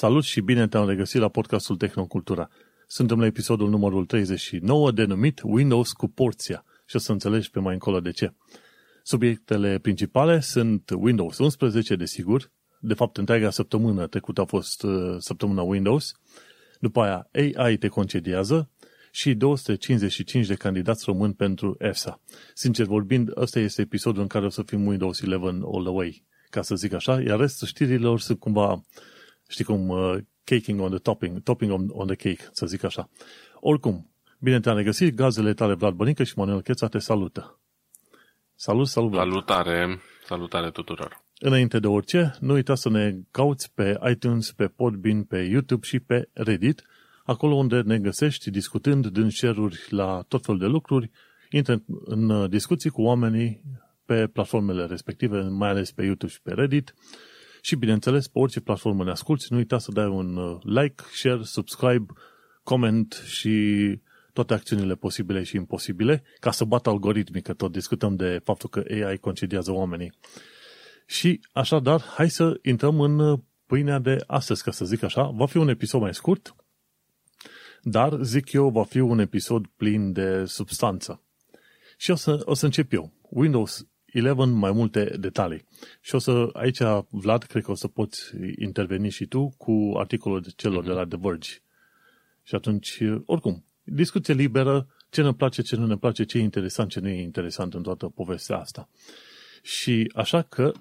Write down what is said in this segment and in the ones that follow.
Salut și bine te-am regăsit la podcastul Tehnocultura. Suntem la episodul numărul 39 denumit Windows cu porția și o să înțelegi pe mai încolo de ce. Subiectele principale sunt Windows 11, desigur. De fapt, întreaga săptămână trecută a fost uh, săptămâna Windows. După aia, AI te concediază și 255 de candidați români pentru EFSA. Sincer vorbind, ăsta este episodul în care o să fim Windows 11 all the way, ca să zic așa, iar restul știrilor sunt cumva știi cum, uh, caking on the topping, topping on, on the cake, să zic așa. Oricum, bine te-am regăsit, gazele tale Vlad Bănică și Manuel Cheța te salută. Salut, salut Vlad. Salutare, salutare tuturor. Înainte de orice, nu uita să ne cauți pe iTunes, pe Podbean, pe YouTube și pe Reddit, acolo unde ne găsești discutând din share la tot felul de lucruri, intră în discuții cu oamenii pe platformele respective, mai ales pe YouTube și pe Reddit, și, bineînțeles, pe orice platformă ne asculti, nu uita să dai un uh, like, share, subscribe, comment și toate acțiunile posibile și imposibile, ca să bată algoritmii, că tot discutăm de faptul că AI concediază oamenii. Și așadar, hai să intrăm în uh, pâinea de astăzi, ca să zic așa. Va fi un episod mai scurt, dar, zic eu, va fi un episod plin de substanță. Și o să, o să încep eu. Windows 11 mai multe detalii. Și o să, aici, Vlad, cred că o să poți interveni și tu cu articolul celor de la The Verge. Și atunci, oricum, discuție liberă, ce ne place, ce nu ne place, ce e interesant, ce nu e interesant în toată povestea asta. Și așa că,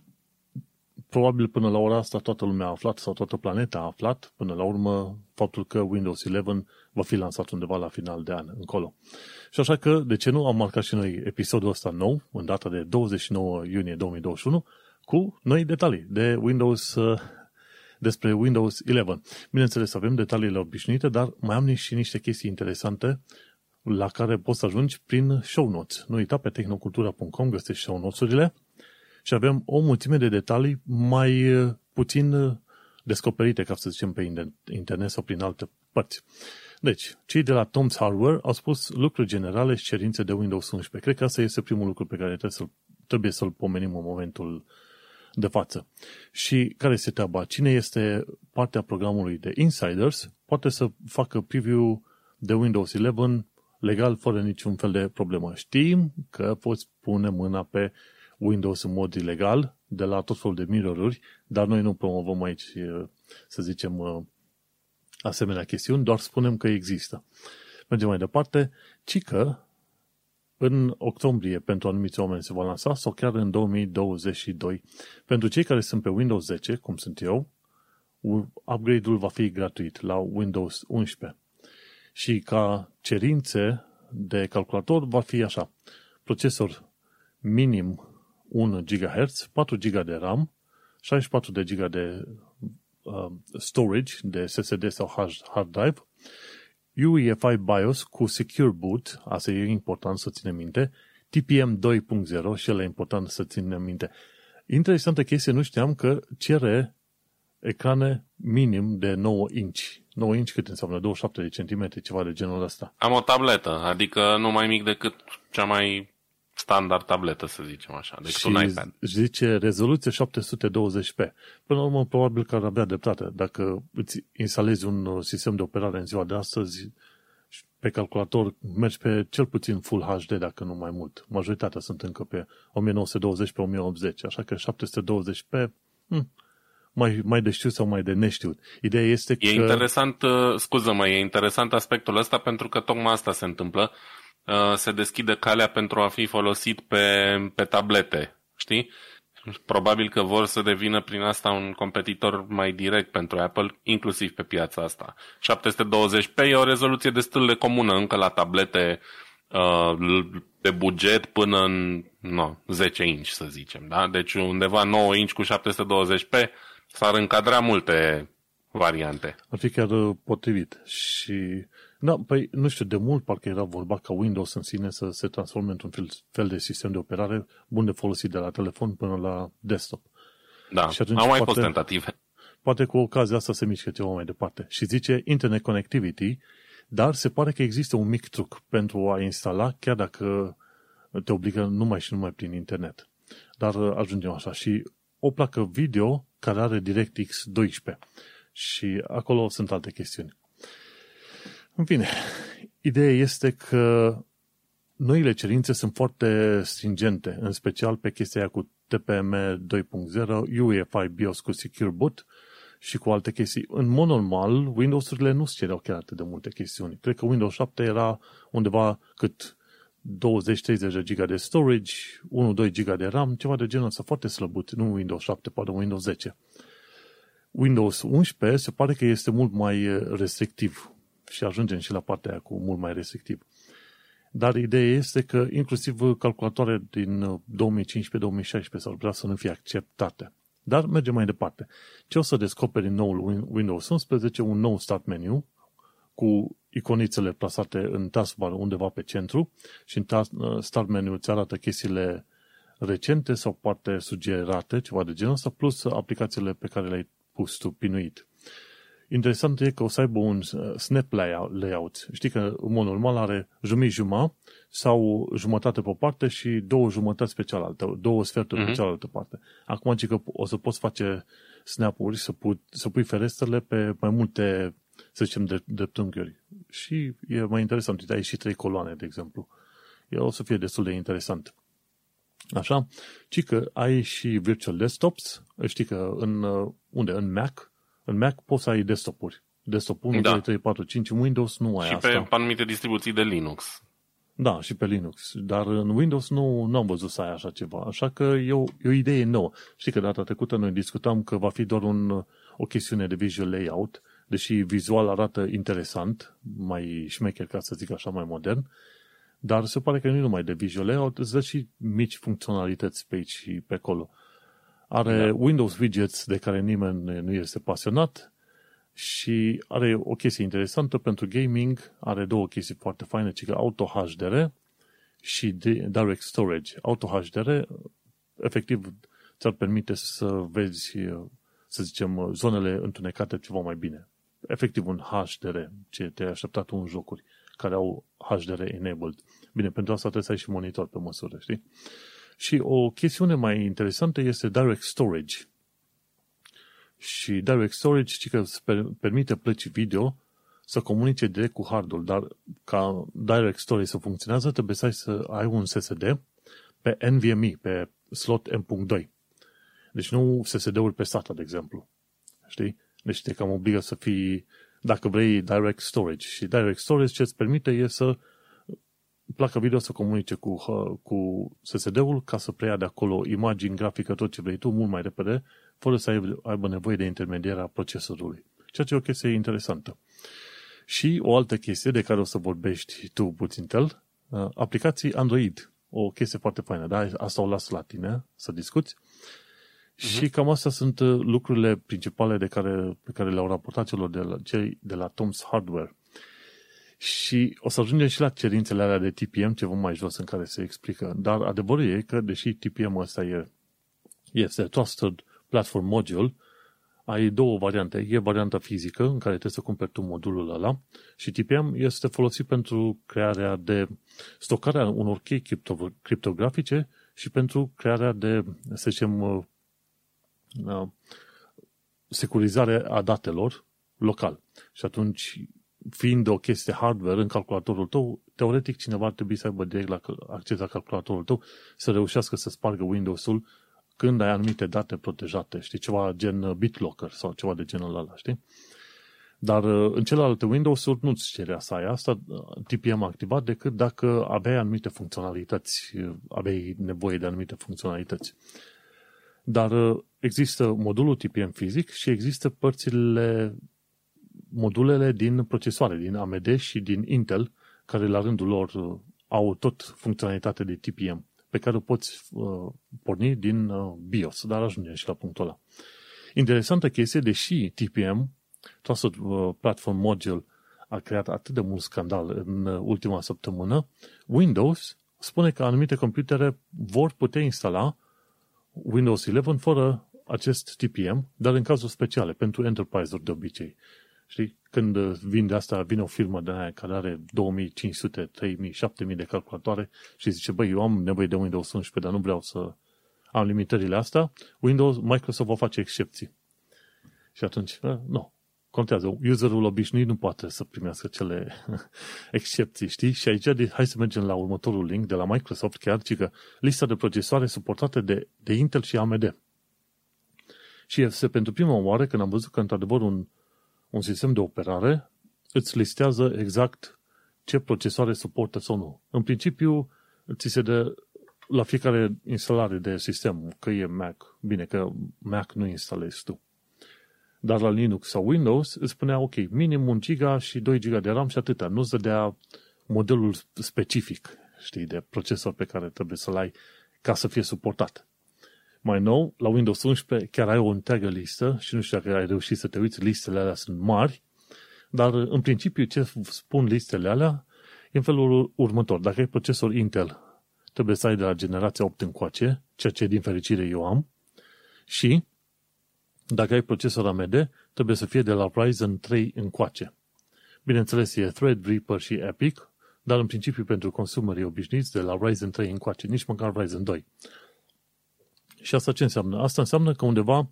probabil până la ora asta toată lumea a aflat sau toată planeta a aflat, până la urmă, faptul că Windows 11 va fi lansat undeva la final de an încolo. Și așa că, de ce nu, am marcat și noi episodul ăsta nou, în data de 29 iunie 2021, cu noi detalii de Windows, uh, despre Windows 11. Bineînțeles, avem detaliile obișnuite, dar mai am și niște chestii interesante la care poți să ajungi prin show notes. Nu uita, pe tehnocultura.com găsești show notes-urile și avem o mulțime de detalii mai uh, puțin uh, descoperite, ca să zicem, pe internet sau prin alte părți. Deci, cei de la Tom's Hardware au spus lucruri generale și cerințe de Windows 11. Cred că asta este primul lucru pe care trebuie să-l, trebuie să-l pomenim în momentul de față. Și care este treaba? Cine este partea programului de Insiders poate să facă preview de Windows 11 legal, fără niciun fel de problemă. Știm că poți pune mâna pe Windows în mod ilegal de la tot felul de mirror dar noi nu promovăm aici, să zicem, asemenea chestiuni, doar spunem că există. Mergem mai departe, ci că în octombrie pentru anumiți oameni se va lansa sau chiar în 2022. Pentru cei care sunt pe Windows 10, cum sunt eu, upgrade-ul va fi gratuit la Windows 11. Și ca cerințe de calculator va fi așa. Procesor minim 1 GHz, 4 GB de RAM, 64 de GB de uh, storage de SSD sau hard drive, UEFI BIOS cu Secure Boot, asta e important să ținem minte, TPM 2.0 și el e important să ținem minte. Interesantă chestie, nu știam că cere ecrane minim de 9 inch. 9 inch cât înseamnă? 27 de centimetri, ceva de genul ăsta. Am o tabletă, adică nu mai mic decât cea mai standard tabletă, să zicem așa, deci și un iPad. zice rezoluție 720p. Până la urmă, probabil că ar avea dreptate. Dacă îți instalezi un uh, sistem de operare în ziua de astăzi, pe calculator mergi pe cel puțin Full HD, dacă nu mai mult. Majoritatea sunt încă pe 1920 pe 1080, așa că 720p, hm, mai, mai de știut sau mai de neștiut. Ideea este e că... E interesant, uh, scuză-mă, e interesant aspectul ăsta pentru că tocmai asta se întâmplă. Uh, se deschide calea pentru a fi folosit pe, pe tablete, știi? Probabil că vor să devină prin asta un competitor mai direct pentru Apple, inclusiv pe piața asta. 720p e o rezoluție destul de comună încă la tablete uh, de buget până în no, 10 inch, să zicem. Da? Deci undeva 9 inch cu 720p s-ar încadra multe variante. Ar fi chiar potrivit. Și da, păi nu știu, de mult parcă era vorba ca Windows în sine să se transforme într-un fel, fel de sistem de operare bun de folosit de la telefon până la desktop. Da, și atunci au mai poate, fost tentative. Poate cu ocazia asta se mișcă ceva mai departe. Și zice Internet Connectivity, dar se pare că există un mic truc pentru a instala, chiar dacă te obligă numai și numai prin internet. Dar ajungem așa. Și o placă video care are DirectX 12. Și acolo sunt alte chestiuni. În fine, ideea este că noile cerințe sunt foarte stringente, în special pe chestia aia cu TPM 2.0, UEFI BIOS cu Secure Boot și cu alte chestii. În mod normal, Windows-urile nu se cereau chiar atât de multe chestiuni. Cred că Windows 7 era undeva cât 20-30 de giga de storage, 1-2 giga de RAM, ceva de genul ăsta, foarte slăbut, nu Windows 7, poate Windows 10. Windows 11 se pare că este mult mai restrictiv și ajungem și la partea aia cu mult mai restrictiv. Dar ideea este că inclusiv calculatoare din 2015-2016 s-ar putea să nu fie acceptate. Dar mergem mai departe. Ce o să descoperi în noul Windows 11? Un nou start menu cu iconițele plasate în taskbar undeva pe centru și în start menu îți arată chestiile recente sau poate sugerate, ceva de genul ăsta, plus aplicațiile pe care le-ai pus tu pinuit. Interesant e că o să aibă un uh, snap layout. Știi că în mod normal are jumătate jumătate sau jumătate pe o parte și două jumătăți pe cealaltă, două sferturi uh-huh. pe mhm. cealaltă parte. Acum zic că o să poți face snap-uri, să, pui, să pui ferestrele pe mai multe, să zicem, de, dreptunghiuri. Și e mai interesant. Uite, ai și trei coloane, de exemplu. E o să fie destul de interesant. Așa? Ci că ai și virtual desktops. Știi că în, uh, unde? În Mac în Mac poți să ai desktop-uri. Desktop 1, da. 2, 3, 4, 5. În Windows nu ai și asta. Și pe anumite distribuții de Linux. Da, și pe Linux. Dar în Windows nu, nu am văzut să ai așa ceva. Așa că e o, e o idee nouă. Știi că data trecută noi discutam că va fi doar un, o chestiune de visual layout, deși vizual arată interesant, mai șmecher, ca să zic așa, mai modern, dar se pare că nu numai de visual layout, îți dă și mici funcționalități pe aici și pe acolo. Are da. Windows widgets de care nimeni nu este pasionat și are o chestie interesantă pentru gaming, are două chestii foarte faine, ci că Auto HDR și Direct Storage. Auto HDR efectiv ți-ar permite să vezi, să zicem, zonele întunecate ceva mai bine. Efectiv un HDR, ce te-ai așteptat în jocuri care au HDR enabled. Bine, pentru asta trebuie să ai și monitor pe măsură, știi? Și o chestiune mai interesantă este Direct Storage. Și Direct Storage ci că îți permite plăci video să comunice direct cu hardul, dar ca Direct Storage să funcționează, trebuie să ai, să ai un SSD pe NVMe, pe slot M.2. Deci nu SSD-uri pe SATA, de exemplu. Știi? Deci te cam obligă să fii, dacă vrei Direct Storage. Și Direct Storage ce îți permite e să placa video să comunice cu, cu SSD-ul ca să preia de acolo imagini, grafică, tot ce vrei tu, mult mai repede, fără să aibă, aibă nevoie de intermedierea procesorului. Ceea ce e o chestie interesantă. Și o altă chestie de care o să vorbești tu puțin tel, uh, aplicații Android. O chestie foarte faină, da? Asta o las la tine să discuți. Uh-huh. Și cam astea sunt uh, lucrurile principale de care, pe care le-au raportat celor de la, cei de la Tom's Hardware. Și o să ajungem și la cerințele alea de TPM, ceva mai jos în care se explică. Dar adevărul e că, deși TPM ăsta e, este Trusted Platform Module, ai două variante. E varianta fizică, în care trebuie să cumperi tu modulul ăla, și TPM este folosit pentru crearea de stocarea unor chei cripto, criptografice și pentru crearea de, să zicem, uh, uh, securizare a datelor local. Și atunci fiind o chestie hardware în calculatorul tău, teoretic cineva ar trebui să aibă direct la acces la calculatorul tău să reușească să spargă Windows-ul când ai anumite date protejate, știi, ceva gen BitLocker sau ceva de genul ăla, știi? Dar uh, în celelalte Windows-uri nu-ți cerea să ai asta, uh, TPM activat, decât dacă aveai anumite funcționalități, uh, aveai nevoie de anumite funcționalități. Dar există modulul TPM fizic și există părțile modulele din procesoare, din AMD și din Intel, care la rândul lor uh, au tot funcționalitate de TPM, pe care o poți uh, porni din uh, BIOS, dar ajungem și la punctul ăla. Interesantă chestie, deși TPM, Trusted uh, Platform Module, a creat atât de mult scandal în uh, ultima săptămână, Windows spune că anumite computere vor putea instala Windows 11 fără acest TPM, dar în cazuri speciale, pentru enterprise-uri de obicei. Știi? Când vin de asta, vine o firmă de aia care are 2500, 3000, 7000 de calculatoare și zice, băi, eu am nevoie de Windows 11, dar nu vreau să am limitările astea, Windows, Microsoft va face excepții. Și atunci, nu. contează. Userul obișnuit nu poate să primească cele excepții, știi? Și aici, de, hai să mergem la următorul link de la Microsoft, chiar, ci că lista de procesoare suportate de, de Intel și AMD. Și este pentru prima oară când am văzut că, într-adevăr, un, un sistem de operare îți listează exact ce procesoare suportă sau nu. În principiu, ți se dă la fiecare instalare de sistem, că e Mac, bine că Mac nu instalezi tu. Dar la Linux sau Windows îți spunea, ok, minim 1 giga și 2 giga de RAM și atâta. Nu-ți dădea modelul specific, știi, de procesor pe care trebuie să-l ai ca să fie suportat. Mai nou, la Windows 11 chiar ai o întreagă listă și nu știu dacă ai reușit să te uiți, listele alea sunt mari, dar în principiu ce spun listele alea e în felul următor. Dacă ai procesor Intel, trebuie să ai de la generația 8 încoace, ceea ce din fericire eu am, și dacă ai procesor AMD, trebuie să fie de la Ryzen 3 încoace. Bineînțeles, e Threadripper și Epic, dar în principiu pentru consumerii obișnuiți de la Ryzen 3 încoace, nici măcar Ryzen 2. Și asta ce înseamnă? Asta înseamnă că undeva,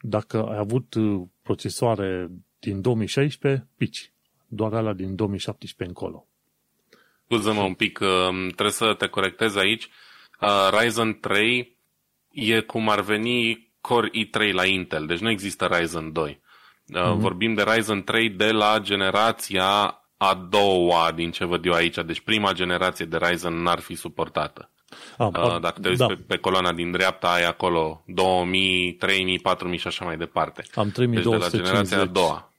dacă ai avut uh, procesoare din 2016, pici. Doar alea din 2017 încolo. Scuză-mă un pic, uh, trebuie să te corectez aici. Uh, Ryzen 3 e cum ar veni Core i3 la Intel, deci nu există Ryzen 2. Mm-hmm. Vorbim de Ryzen 3 de la generația a doua, din ce văd eu aici. Deci prima generație de Ryzen n-ar fi suportată. Ah, uh, Dacă te uiți da. pe, pe coloana din dreapta, ai acolo 2000, 3000, 4000 și așa mai departe. Am 3250. Deci de la generația a doua.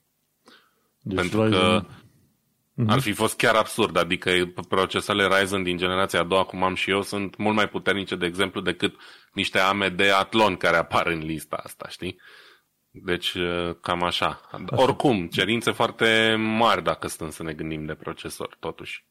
Deci Pentru Ryzen... că mm-hmm. ar fi fost chiar absurd. Adică procesoarele Ryzen din generația a doua, cum am și eu, sunt mult mai puternice, de exemplu, decât niște AMD Athlon care apar în lista asta, știi? Deci, uh, cam așa. așa. Oricum, cerințe foarte mari dacă stăm să ne gândim de procesor, totuși.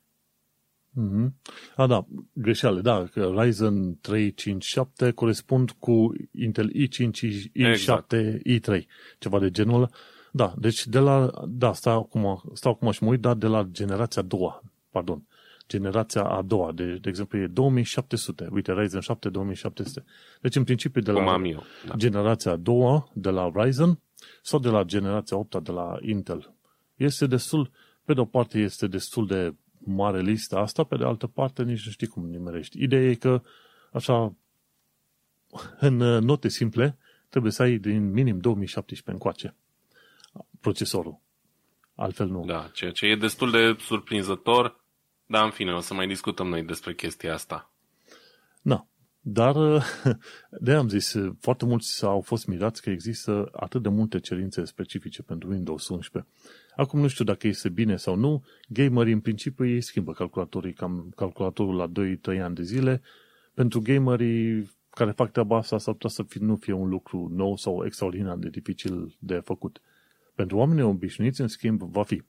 Mm-hmm. A, da, greșeală, da, că Ryzen 3, 5, 7 corespund cu Intel i5, i7, exact. i3, ceva de genul ăla. Da, deci de la, da, stau acum, stau acum și mă uit, da, de la generația a doua, pardon, generația a doua, de, de exemplu e 2700, uite, Ryzen 7 2700. Deci în principiu de la eu, da. generația a doua de la Ryzen sau de la generația 8 de la Intel. Este destul, pe de o parte este destul de mare lista asta, pe de altă parte nici nu știi cum nimerești. Ideea e că, așa, în note simple, trebuie să ai din minim 2017 încoace procesorul. Altfel nu. Da, ceea ce e destul de surprinzător, dar în fine, o să mai discutăm noi despre chestia asta. Da, dar de am zis, foarte mulți au fost mirați că există atât de multe cerințe specifice pentru Windows 11. Acum nu știu dacă este bine sau nu, gamerii în principiu ei schimbă calculatorii, cam calculatorul la 2-3 ani de zile. Pentru gamerii care fac treaba asta s-ar putea să fie, nu fie un lucru nou sau extraordinar de dificil de făcut. Pentru oamenii obișnuiți, în schimb, va fi.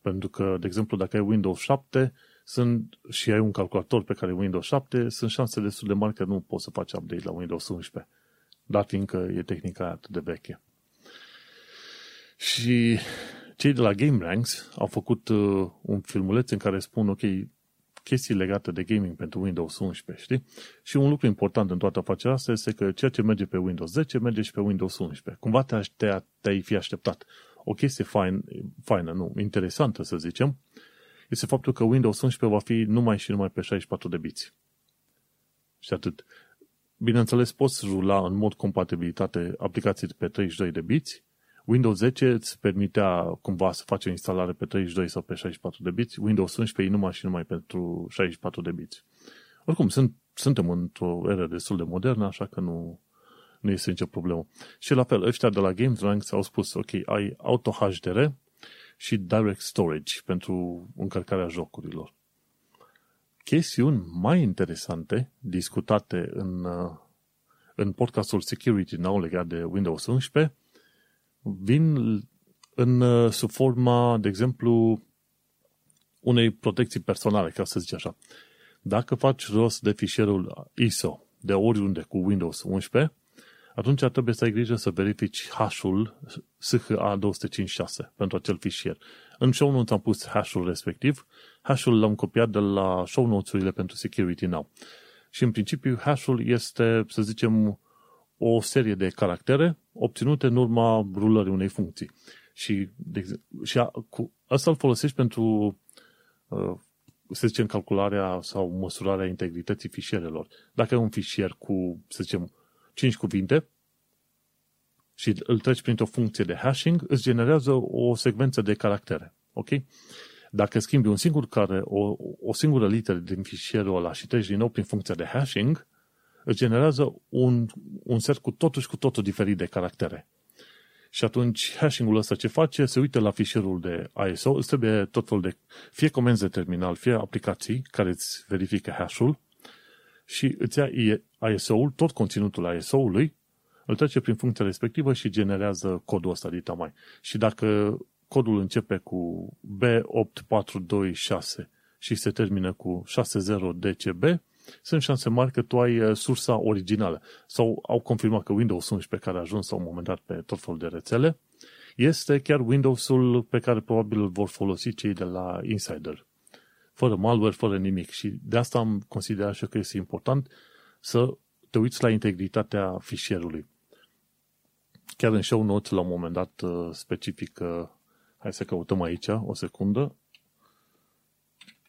Pentru că, de exemplu, dacă ai Windows 7 sunt, și ai un calculator pe care Windows 7, sunt șanse destul de mari că nu poți să faci update la Windows 11, dat fiindcă e tehnica atât de veche. Și cei de la Game Ranks au făcut uh, un filmuleț în care spun, ok, chestii legate de gaming pentru Windows 11, știi? Și un lucru important în toată afacerea asta este că ceea ce merge pe Windows 10 merge și pe Windows 11. Cumva te te te-ai fi așteptat. O chestie fain, faină, nu, interesantă să zicem, este faptul că Windows 11 va fi numai și numai pe 64 de biți. Și atât. Bineînțeles, poți rula în mod compatibilitate aplicații pe 32 de biți, Windows 10 îți permitea cumva să faci o instalare pe 32 sau pe 64 de biți, Windows 11 e numai și numai pentru 64 de biți. Oricum, sunt, suntem într-o eră destul de modernă, așa că nu, nu este nicio problemă. Și la fel, ăștia de la GamesRanks au spus, ok, ai Auto HDR și Direct Storage pentru încărcarea jocurilor. Chestiuni mai interesante discutate în, în podcastul Security Now legat de Windows 11 vin în, uh, sub forma, de exemplu, unei protecții personale, ca să zic așa. Dacă faci rost de fișierul ISO de oriunde cu Windows 11, atunci trebuie să ai grijă să verifici hash-ul SHA-256 pentru acel fișier. În show notes am pus hash-ul respectiv. Hash-ul l-am copiat de la show notes-urile pentru Security Now. Și în principiu hash-ul este, să zicem, o serie de caractere obținute în urma rulării unei funcții. Și, de, și a, cu, asta îl folosești pentru, uh, să zicem, calcularea sau măsurarea integrității fișierelor. Dacă ai un fișier cu, să zicem, 5 cuvinte și îl treci printr-o funcție de hashing, îți generează o secvență de caractere. Ok? Dacă schimbi un singur care, o, o singură literă din fișierul ăla și treci din nou prin funcția de hashing, îți generează un, un set cu totul și cu totul diferit de caractere. Și atunci hashing-ul ăsta ce face? Se uită la fișierul de ISO, îți trebuie tot felul de, fie comenzi de terminal, fie aplicații care îți verifică hash-ul și îți ia ISO-ul, tot conținutul ISO-ului, îl trece prin funcția respectivă și generează codul ăsta de tamai. Și dacă codul începe cu B8426 și se termină cu 60DCB, sunt șanse mari că tu ai uh, sursa originală. Sau au confirmat că Windows 11 care a ajuns la un moment dat pe tot felul de rețele, este chiar Windows-ul pe care probabil îl vor folosi cei de la Insider. Fără malware, fără nimic. Și de asta am considerat și că este important să te uiți la integritatea fișierului. Chiar în show notes, la un moment dat, uh, specific, uh, hai să căutăm aici, o secundă,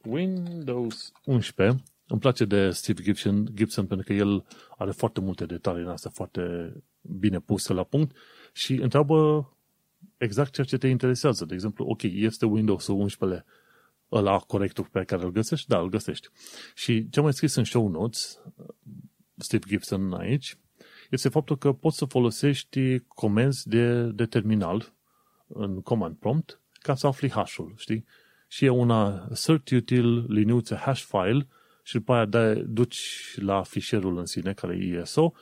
Windows 11 îmi place de Steve Gibson, Gibson pentru că el are foarte multe detalii în asta, foarte bine puse la punct și întreabă exact ceea ce te interesează. De exemplu, ok, este Windows 11 ăla corectul pe care îl găsești? Da, îl găsești. Și ce am mai scris în show notes, Steve Gibson aici, este faptul că poți să folosești comenzi de, de terminal în command prompt ca să afli hash-ul, știi? Și e una cert util liniuță hash file și după aia dai, duci la fișierul în sine, care e ISO,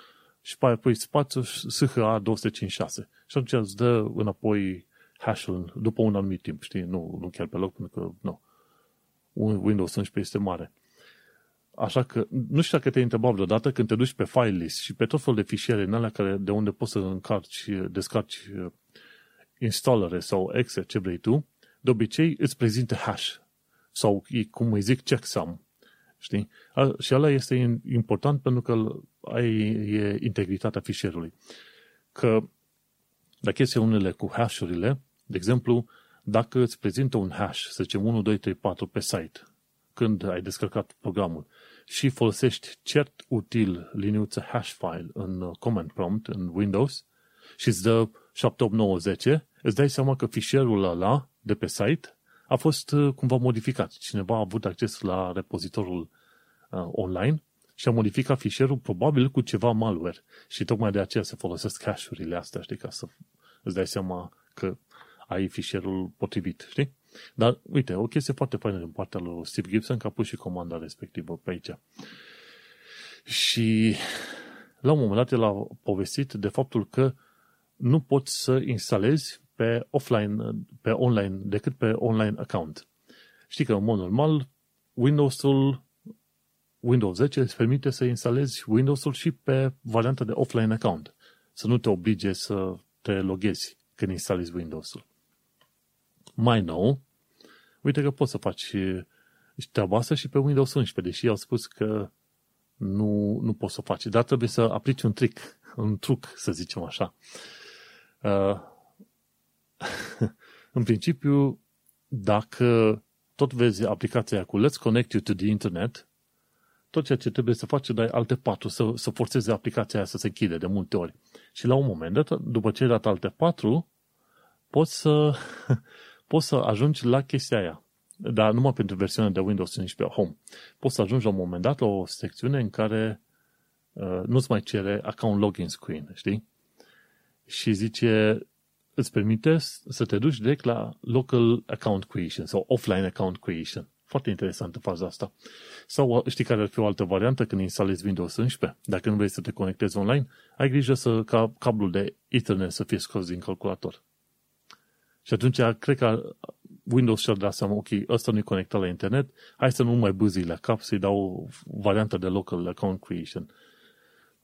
și după aia pui spațiu SHA 256. Și atunci îți dă înapoi hash-ul după un anumit timp, știi? Nu, nu chiar pe loc, pentru că, nu. Windows 11 este mare. Așa că, nu știu dacă te-ai întrebat vreodată când te duci pe file list și pe tot felul de fișiere în alea care, de unde poți să încarci, descarci uh, installere sau exe, ce vrei tu, de obicei îți prezintă hash sau, cum îi zic, checksum. Știi? A, și ăla este important pentru că ai e integritatea fișierului. Că dacă este unele cu hash-urile, de exemplu, dacă îți prezintă un hash, să zicem 1, 2, 3, 4 pe site, când ai descărcat programul și folosești cert util liniuță hash file în command prompt în Windows și îți dă 7, 8, 9, 10, îți dai seama că fișierul ăla de pe site a fost uh, cumva modificat. Cineva a avut acces la repozitorul uh, online și a modificat fișierul probabil cu ceva malware. Și tocmai de aceea se folosesc cache-urile astea, știi, ca să îți dai seama că ai fișierul potrivit, știi? Dar, uite, o chestie foarte faină din partea lui Steve Gibson, că a pus și comanda respectivă pe aici. Și la un moment dat el a povestit de faptul că nu poți să instalezi pe offline, pe online, decât pe online account. Știi că în mod normal Windows-ul Windows 10 îți permite să instalezi Windows-ul și pe varianta de offline account. Să nu te oblige să te loghezi când instalezi Windows-ul. Mai nou, uite că poți să faci treaba asta și pe Windows 11, deși au spus că nu, nu poți să faci. Dar trebuie să aplici un trick, un truc, să zicem așa. Uh, în principiu, dacă tot vezi aplicația cu Let's Connect You to the Internet, tot ceea ce trebuie să faci, dai alte patru, să, să forțeze aplicația aia să se închide de multe ori. Și la un moment dat, după ce ai dat alte patru, poți să, poți să ajungi la chestia aia. Dar numai pentru versiunea de Windows 11 Home. Poți să ajungi la un moment dat la o secțiune în care uh, nu-ți mai cere account login screen, știi? Și zice, îți permite să te duci direct la local account creation sau offline account creation. Foarte interesantă faza asta. Sau știi care ar fi o altă variantă când instalezi Windows 11? Dacă nu vrei să te conectezi online, ai grijă să ca cablul de Ethernet să fie scos din calculator. Și atunci cred că Windows și-ar da seama, ok, ăsta nu e conectat la internet, hai să nu mai bâzi la cap, să-i dau varianta de local account creation.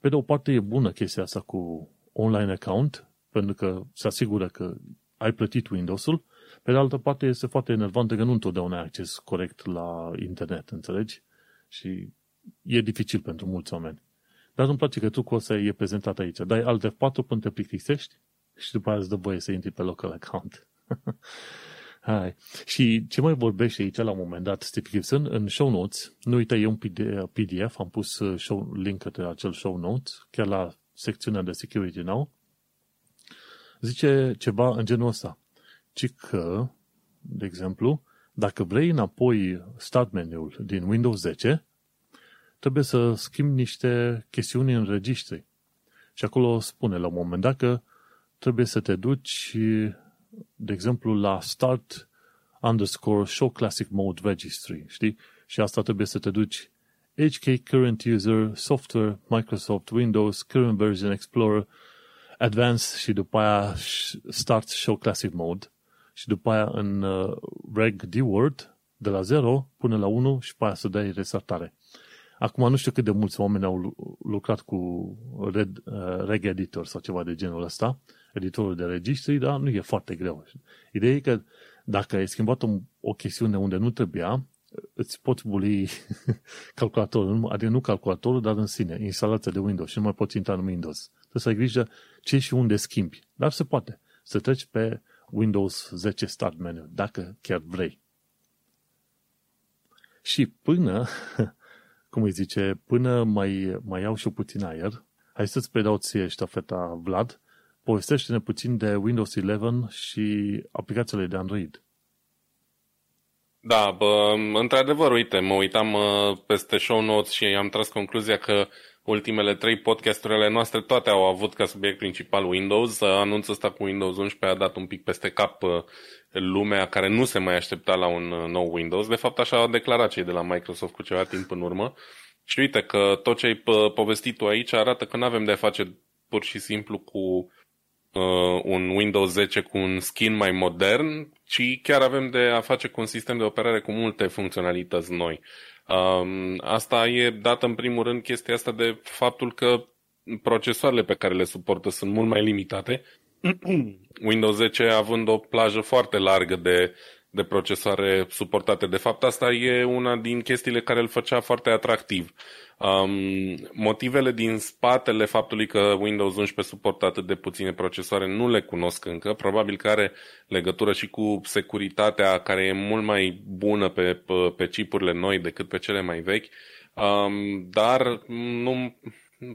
Pe de o parte e bună chestia asta cu online account, pentru că se asigură că ai plătit Windows-ul, pe de altă parte, este foarte enervant că nu întotdeauna ai acces corect la internet, înțelegi? Și e dificil pentru mulți oameni. Dar îmi place că tu cu ăsta e prezentat aici. Dai alt F4 până te plictisești și după aia îți dă voie să intri pe local account. Hai. Și ce mai vorbește aici la un moment dat Steve Gibson în show notes, nu uita, e un PDF, am pus uh, show, link către acel show notes, chiar la secțiunea de Security Now, zice ceva în genul ăsta. Ci că, de exemplu, dacă vrei înapoi start menu-ul din Windows 10, trebuie să schimbi niște chestiuni în registri. Și acolo spune la un moment dat că trebuie să te duci, de exemplu, la start underscore show classic mode registry, știi? Și asta trebuie să te duci HK current user, software, Microsoft, Windows, current version Explorer, advanced și după aia start show classic mode și după aia în uh, reg dword de la 0 până la 1 și după aia să dai restartare. Acum nu știu cât de mulți oameni au lucrat cu Red, uh, Reg Editor sau ceva de genul ăsta, editorul de registri, dar nu e foarte greu. Ideea e că dacă ai schimbat o, o chestiune unde nu trebuia, îți poți buli calculatorul, adică nu calculatorul, dar în sine, instalația de Windows și nu mai poți intra în Windows. Trebuie să ai grijă ce și unde schimbi. Dar se poate. Să treci pe Windows 10 Start Menu, dacă chiar vrei. Și până, cum îi zice, până mai, mai iau și puțin aer, hai să-ți predau ție ștafeta, Vlad, povestește-ne puțin de Windows 11 și aplicațiile de Android. Da, bă, într-adevăr, uite, mă uitam uh, peste show notes și am tras concluzia că ultimele trei podcasturile noastre toate au avut ca subiect principal Windows. Anunțul ăsta cu Windows 11 a dat un pic peste cap uh, lumea care nu se mai aștepta la un uh, nou Windows. De fapt, așa au declarat cei de la Microsoft cu ceva timp în urmă. Și uite că tot ce ai povestit tu aici arată că nu avem de face pur și simplu cu uh, un Windows 10 cu un skin mai modern, ci chiar avem de a face cu un sistem de operare cu multe funcționalități noi. Um, asta e dată în primul rând chestia asta de faptul că procesoarele pe care le suportă sunt mult mai limitate. Windows 10 având o plajă foarte largă de, de procesoare suportate. De fapt, asta e una din chestiile care îl făcea foarte atractiv. Um, motivele din spatele faptului că Windows 11 suportă atât de puține procesoare nu le cunosc încă. Probabil că are legătură și cu securitatea care e mult mai bună pe, pe, pe chipurile noi decât pe cele mai vechi. Um, dar nu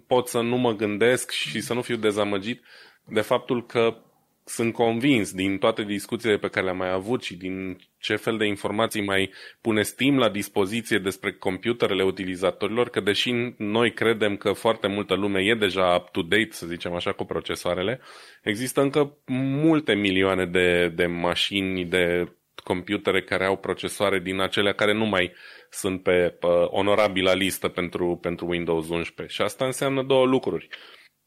pot să nu mă gândesc și să nu fiu dezamăgit de faptul că sunt convins din toate discuțiile pe care le-am mai avut și din ce fel de informații mai pune Steam la dispoziție despre computerele utilizatorilor, că deși noi credem că foarte multă lume e deja up-to-date, să zicem așa, cu procesoarele, există încă multe milioane de, de mașini, de computere care au procesoare din acelea care nu mai sunt pe, pe onorabila listă pentru, pentru Windows 11. Și asta înseamnă două lucruri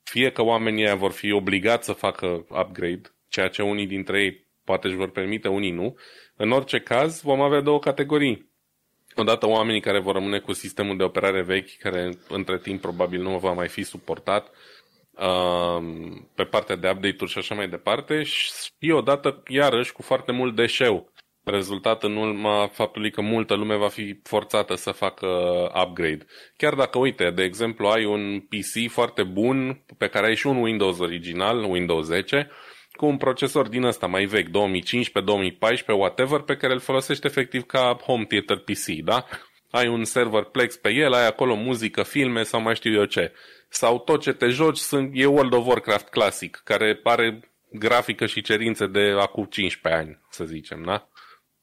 fie că oamenii vor fi obligați să facă upgrade, ceea ce unii dintre ei poate își vor permite, unii nu. În orice caz, vom avea două categorii. Odată oamenii care vor rămâne cu sistemul de operare vechi, care între timp probabil nu va mai fi suportat uh, pe partea de update-uri și așa mai departe, și odată iarăși cu foarte mult deșeu rezultat în urma faptului că multă lume va fi forțată să facă upgrade. Chiar dacă, uite, de exemplu, ai un PC foarte bun pe care ai și un Windows original, Windows 10, cu un procesor din ăsta mai vechi, 2015, 2014, whatever, pe care îl folosești efectiv ca home theater PC, da? Ai un server Plex pe el, ai acolo muzică, filme sau mai știu eu ce. Sau tot ce te joci sunt, e World of Warcraft clasic, care are grafică și cerințe de acum 15 ani, să zicem, da?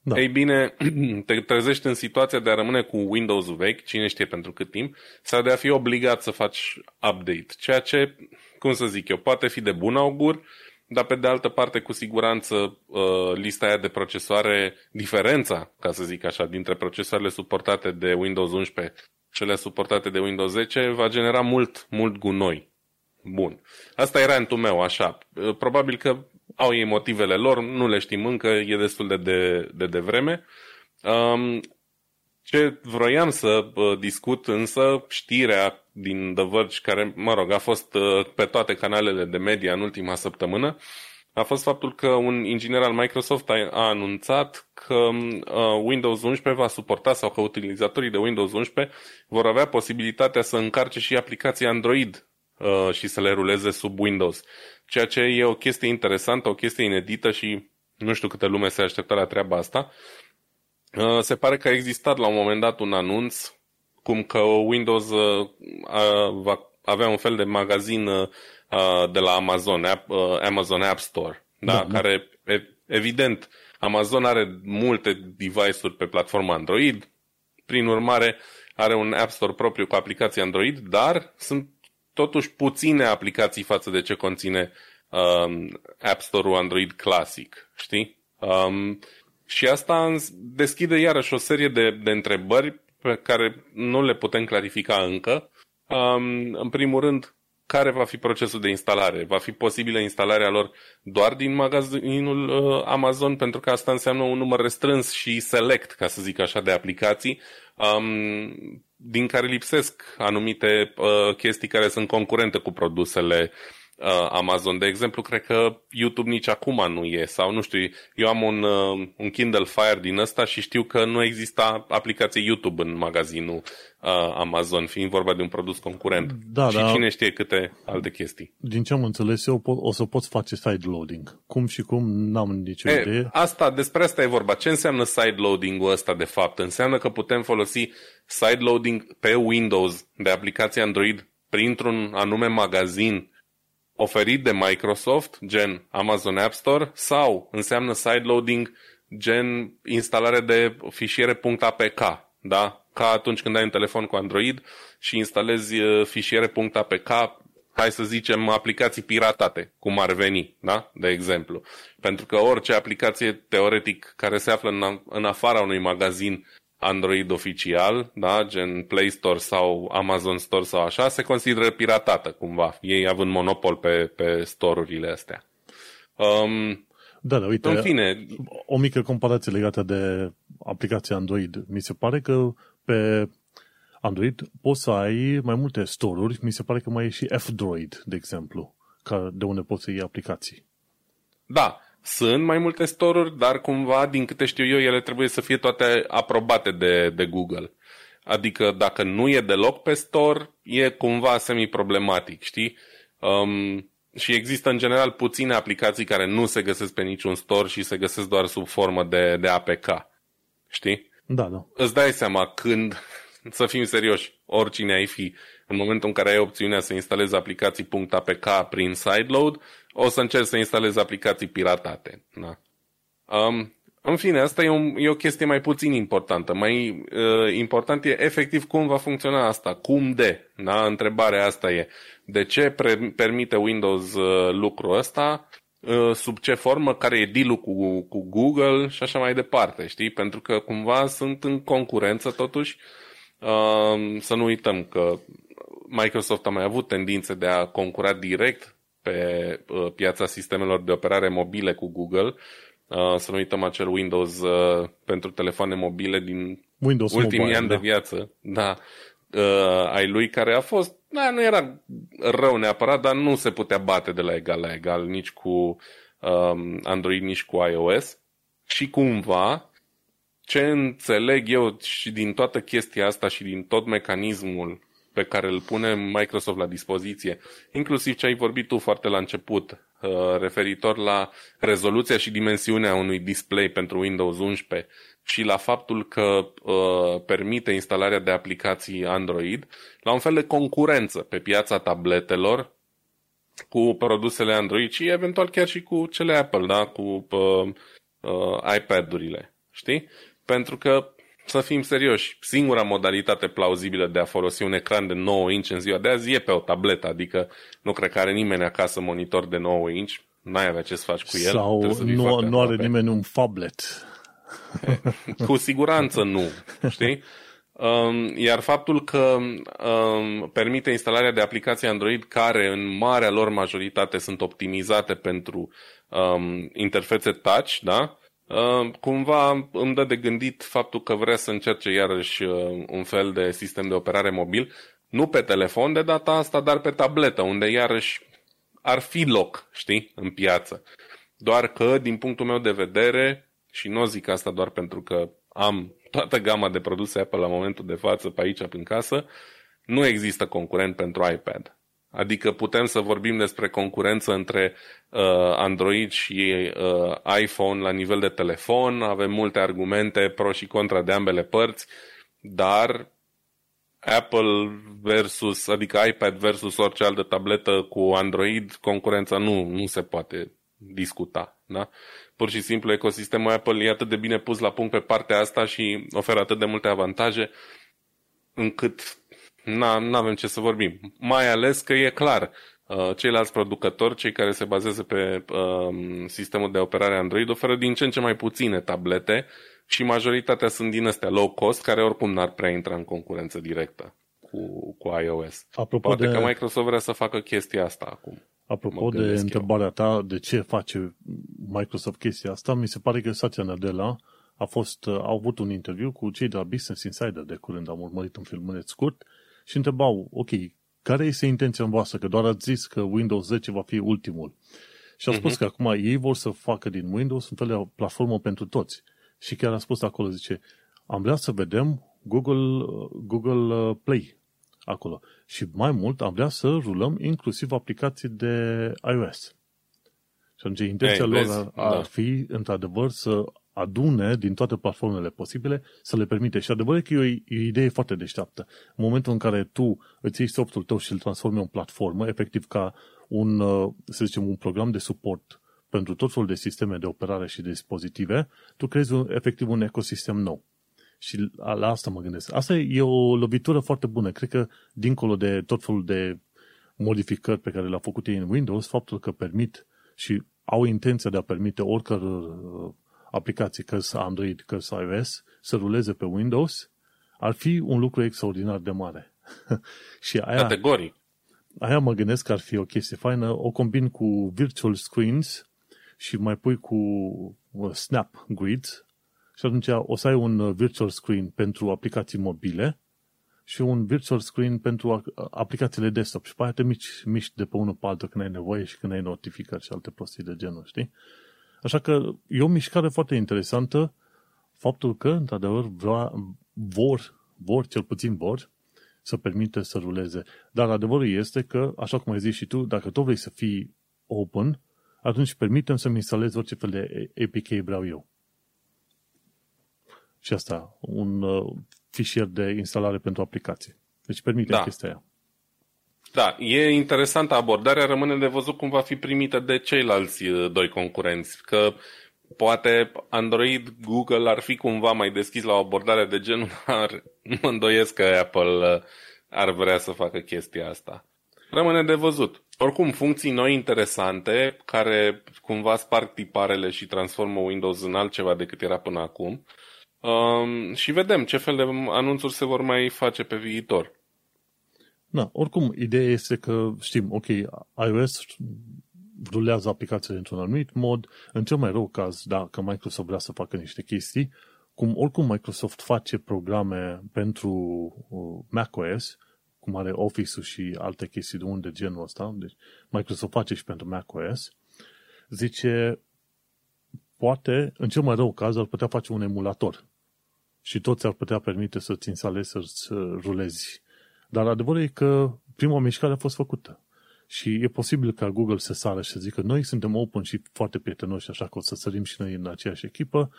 Da. Ei bine, te trezești în situația de a rămâne cu Windows vechi, cine știe pentru cât timp, sau de a fi obligat să faci update. Ceea ce, cum să zic eu, poate fi de bun augur, dar pe de altă parte, cu siguranță, uh, lista aia de procesoare, diferența, ca să zic așa, dintre procesoarele suportate de Windows 11 cele suportate de Windows 10 va genera mult, mult gunoi. Bun. Asta era entul meu, așa. Uh, probabil că au ei motivele lor, nu le știm încă, e destul de, de, de devreme. Um, ce vroiam să uh, discut însă, știrea din The Verge, care, mă rog, a fost uh, pe toate canalele de media în ultima săptămână, a fost faptul că un inginer al Microsoft a, a anunțat că uh, Windows 11 va suporta sau că utilizatorii de Windows 11 vor avea posibilitatea să încarce și aplicații Android uh, și să le ruleze sub Windows ceea ce e o chestie interesantă, o chestie inedită și Nu știu câte lume se aștepta la treaba asta. Uh, se pare că a existat la un moment dat un anunț cum că Windows uh, va avea un fel de magazin uh, de la Amazon, Amazon App Store, da, da, da. care evident Amazon are multe device-uri pe platforma Android, prin urmare are un App Store propriu cu aplicații Android, dar sunt totuși puține aplicații față de ce conține um, App Store-ul Android clasic, știi? Um, și asta deschide iarăși o serie de, de întrebări pe care nu le putem clarifica încă. Um, în primul rând, care va fi procesul de instalare? Va fi posibilă instalarea lor doar din magazinul uh, Amazon, pentru că asta înseamnă un număr restrâns și select, ca să zic așa, de aplicații, um, din care lipsesc anumite uh, chestii care sunt concurente cu produsele uh, Amazon. De exemplu, cred că YouTube nici acum nu e, sau nu știu, eu am un, uh, un Kindle Fire din ăsta și știu că nu exista aplicație YouTube în magazinul uh, Amazon, fiind vorba de un produs concurent. Da, și da. cine știe câte alte chestii. Din ce am înțeles eu, o să poți face side loading. Cum și cum, n-am nicio e, idee. Asta, despre asta e vorba. Ce înseamnă side loading-ul ăsta de fapt? Înseamnă că putem folosi side loading pe Windows de aplicație Android printr-un anume magazin oferit de Microsoft, gen Amazon App Store, sau înseamnă sideloading, gen instalare de fișiere .apk, da? Ca atunci când ai un telefon cu Android și instalezi uh, fișiere .apk, hai să zicem aplicații piratate, cum ar veni, da? De exemplu. Pentru că orice aplicație teoretic care se află în, în afara unui magazin Android oficial, da, gen Play Store sau Amazon Store sau așa, se consideră piratată cumva, ei având monopol pe, pe store-urile astea. Um, da, da, uite, în fine, o mică comparație legată de aplicația Android. Mi se pare că pe Android poți să ai mai multe store-uri, mi se pare că mai e și F-Droid, de exemplu, ca de unde poți să iei aplicații. Da, sunt mai multe store dar cumva, din câte știu eu, ele trebuie să fie toate aprobate de, de Google. Adică dacă nu e deloc pe store, e cumva semi-problematic, știi? Um, și există în general puține aplicații care nu se găsesc pe niciun store și se găsesc doar sub formă de, de APK. Știi? Da, da. Îți dai seama când, să fim serioși, oricine ai fi, în momentul în care ai opțiunea să instalezi aplicații .apk prin sideload, o să încerci să instalezi aplicații piratate. Da. Um, în fine, asta e, un, e o chestie mai puțin importantă. Mai uh, important e efectiv cum va funcționa asta, cum de. Da? Întrebarea asta e. De ce pre- permite Windows uh, lucrul ăsta? Uh, sub ce formă? Care e deal cu, cu Google? Și așa mai departe, știi? Pentru că cumva sunt în concurență totuși. Uh, să nu uităm că Microsoft a mai avut tendințe de a concura direct pe uh, piața sistemelor de operare mobile cu Google. Uh, să nu uităm acel Windows uh, pentru telefoane mobile din Windows ultimii Mobile, ani da. de viață. Da. Ai lui care a fost, da, nu era rău neapărat, dar nu se putea bate de la egal la egal nici cu um, Android, nici cu iOS. Și cumva, ce înțeleg eu și din toată chestia asta și din tot mecanismul pe care îl pune Microsoft la dispoziție, inclusiv ce ai vorbit tu foarte la început, uh, referitor la rezoluția și dimensiunea unui display pentru Windows 11 și la faptul că uh, permite instalarea de aplicații Android, la un fel de concurență pe piața tabletelor cu produsele Android și eventual chiar și cu cele Apple, da? cu uh, uh, iPad-urile. Știi? Pentru că să fim serioși, singura modalitate plauzibilă de a folosi un ecran de 9 inch în ziua de azi e pe o tabletă, adică nu cred că are nimeni acasă monitor de 9 inch, n-ai avea ce să faci cu el. Sau nu, nu are nimeni un phablet. cu siguranță nu, știi? Um, iar faptul că um, permite instalarea de aplicații Android care în marea lor majoritate sunt optimizate pentru um, interfețe touch, da? Uh, cumva îmi dă de gândit faptul că vrea să încerce iarăși uh, un fel de sistem de operare mobil, nu pe telefon de data asta, dar pe tabletă, unde iarăși ar fi loc, știi, în piață. Doar că, din punctul meu de vedere, și nu zic asta doar pentru că am toată gama de produse Apple la momentul de față pe aici, în casă, nu există concurent pentru iPad. Adică putem să vorbim despre concurență între uh, Android și uh, iPhone la nivel de telefon, avem multe argumente pro și contra de ambele părți, dar Apple versus, adică iPad versus orice altă tabletă cu Android, concurența nu, nu se poate discuta. Da? Pur și simplu ecosistemul Apple e atât de bine pus la punct pe partea asta și oferă atât de multe avantaje încât nu avem ce să vorbim. Mai ales că e clar, uh, ceilalți producători, cei care se bazează pe uh, sistemul de operare Android, oferă din ce în ce mai puține tablete și majoritatea sunt din astea low cost, care oricum n-ar prea intra în concurență directă cu, cu iOS. Apropo Poate de... că Microsoft vrea să facă chestia asta acum. Apropo de întrebarea eu. ta de ce face Microsoft chestia asta, mi se pare că Satya Nadella a fost, a avut un interviu cu cei de la Business Insider de curând, am urmărit un filmuleț scurt și întrebau, ok, care este intenția voastră? Că doar ați zis că Windows 10 va fi ultimul. Și au spus uh-huh. că acum ei vor să facă din Windows un fel de platformă pentru toți. Și chiar a spus acolo, zice, am vrea să vedem Google, Google uh, Play acolo. Și mai mult, am vrea să rulăm inclusiv aplicații de iOS. Și atunci intenția Ei, lor ar, ar da. fi, într-adevăr, să adune din toate platformele posibile să le permite. Și adevărul că e o, e o idee foarte deșteaptă. În momentul în care tu îți iei softul tău și îl transformi în platformă, efectiv ca un, uh, să zicem, un program de suport pentru tot felul de sisteme de operare și de dispozitive, tu creezi un, efectiv un ecosistem nou. Și la asta mă gândesc. Asta e o lovitură foarte bună. Cred că, dincolo de tot felul de modificări pe care le-au făcut ei în Windows, faptul că permit și au intenția de a permite oricăror uh, aplicații, că să Android, că să iOS, să ruleze pe Windows, ar fi un lucru extraordinar de mare. și aia, Categoric. Aia mă gândesc că ar fi o chestie faină, o combin cu virtual screens și mai pui cu uh, Snap Grid și atunci o să ai un uh, virtual screen pentru aplicații mobile și un virtual screen pentru aplicațiile desktop și pe aia te mici, mici de pe unul pe altul când ai nevoie și când ai notificări și alte prostii de genul, știi? Așa că e o mișcare foarte interesantă faptul că, într-adevăr, vor, vor, cel puțin vor, să permite să ruleze. Dar adevărul este că, așa cum ai zis și tu, dacă tu vrei să fii open, atunci permitem să-mi instalez orice fel de APK vreau eu. Și asta, un uh, fișier de instalare pentru aplicație. Deci permite da. chestia aia. Da, e interesantă abordarea, rămâne de văzut cum va fi primită de ceilalți uh, doi concurenți, că poate Android, Google ar fi cumva mai deschis la o abordare de genul, dar mă îndoiesc că Apple uh, ar vrea să facă chestia asta. Rămâne de văzut. Oricum, funcții noi interesante, care cumva sparg tiparele și transformă Windows în altceva decât era până acum. Um, și vedem ce fel de anunțuri se vor mai face pe viitor. Da, oricum, ideea este că știm, ok, iOS rulează aplicațiile într-un anumit mod, în cel mai rău caz, dacă Microsoft vrea să facă niște chestii, cum oricum Microsoft face programe pentru uh, macOS, cum are Office-ul și alte chestii de unde genul ăsta, deci Microsoft face și pentru macOS, zice, poate, în cel mai rău caz, ar putea face un emulator și toți ar putea permite să-ți instalezi, să-ți rulezi dar adevărul e că prima mișcare a fost făcută. Și e posibil ca Google să sară și să zică noi suntem open și foarte prietenoși, așa că o să sărim și noi în aceeași echipă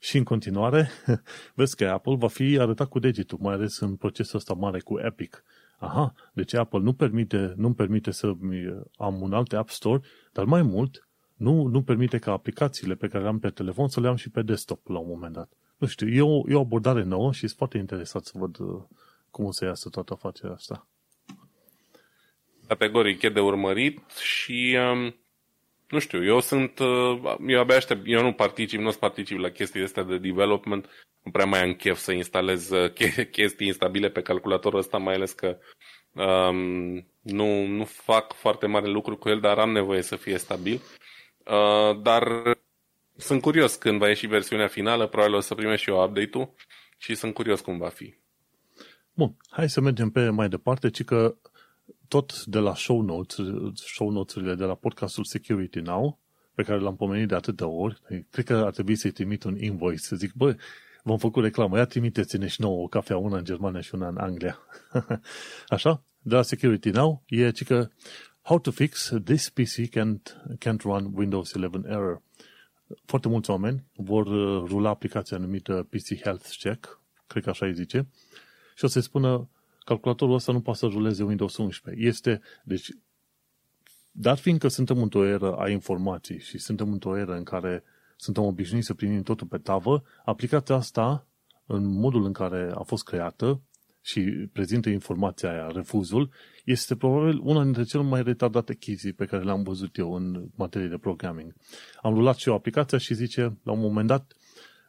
și în continuare vezi că Apple va fi arătat cu degetul, mai ales în procesul ăsta mare cu Epic. Aha, deci Apple nu permite, nu permite să am un alt App Store, dar mai mult, nu, nu permite ca aplicațiile pe care le am pe telefon să le am și pe desktop la un moment dat. Nu știu, e o, e o abordare nouă și sunt foarte interesat să văd cum o să iasă toată afacerea asta. Categoric e de urmărit și um, nu știu, eu sunt, uh, eu abia aștept, eu nu particip, nu particip la chestii astea de development, nu prea mai am chef să instalez uh, chestii instabile pe calculatorul ăsta, mai ales că um, nu, nu fac foarte mare lucru cu el, dar am nevoie să fie stabil. Uh, dar sunt curios când va ieși versiunea finală, probabil o să primești și eu update-ul și sunt curios cum va fi. Bun, hai să mergem pe mai departe, ci că tot de la show notes, show notes-urile de la podcastul Security Now, pe care l-am pomenit de atâtea ori, cred că ar trebui să-i trimit un invoice, să zic, băi, v-am făcut reclamă, ia trimiteți-ne și nouă o cafea, una în Germania și una în Anglia. Așa? de la Security Now e că How to fix this PC can't, can't run Windows 11 error. Foarte mulți oameni vor uh, rula aplicația numită PC Health Check, cred că așa îi zice, și o să-i spună calculatorul ăsta nu poate să ruleze Windows 11. Este, deci, dar fiindcă suntem într-o eră a informației și suntem într-o eră în care suntem obișnuiți să primim totul pe tavă, aplicația asta, în modul în care a fost creată și prezintă informația aia, refuzul, este probabil una dintre cele mai retardate chestii pe care le-am văzut eu în materie de programming. Am rulat și o aplicație și zice, la un moment dat,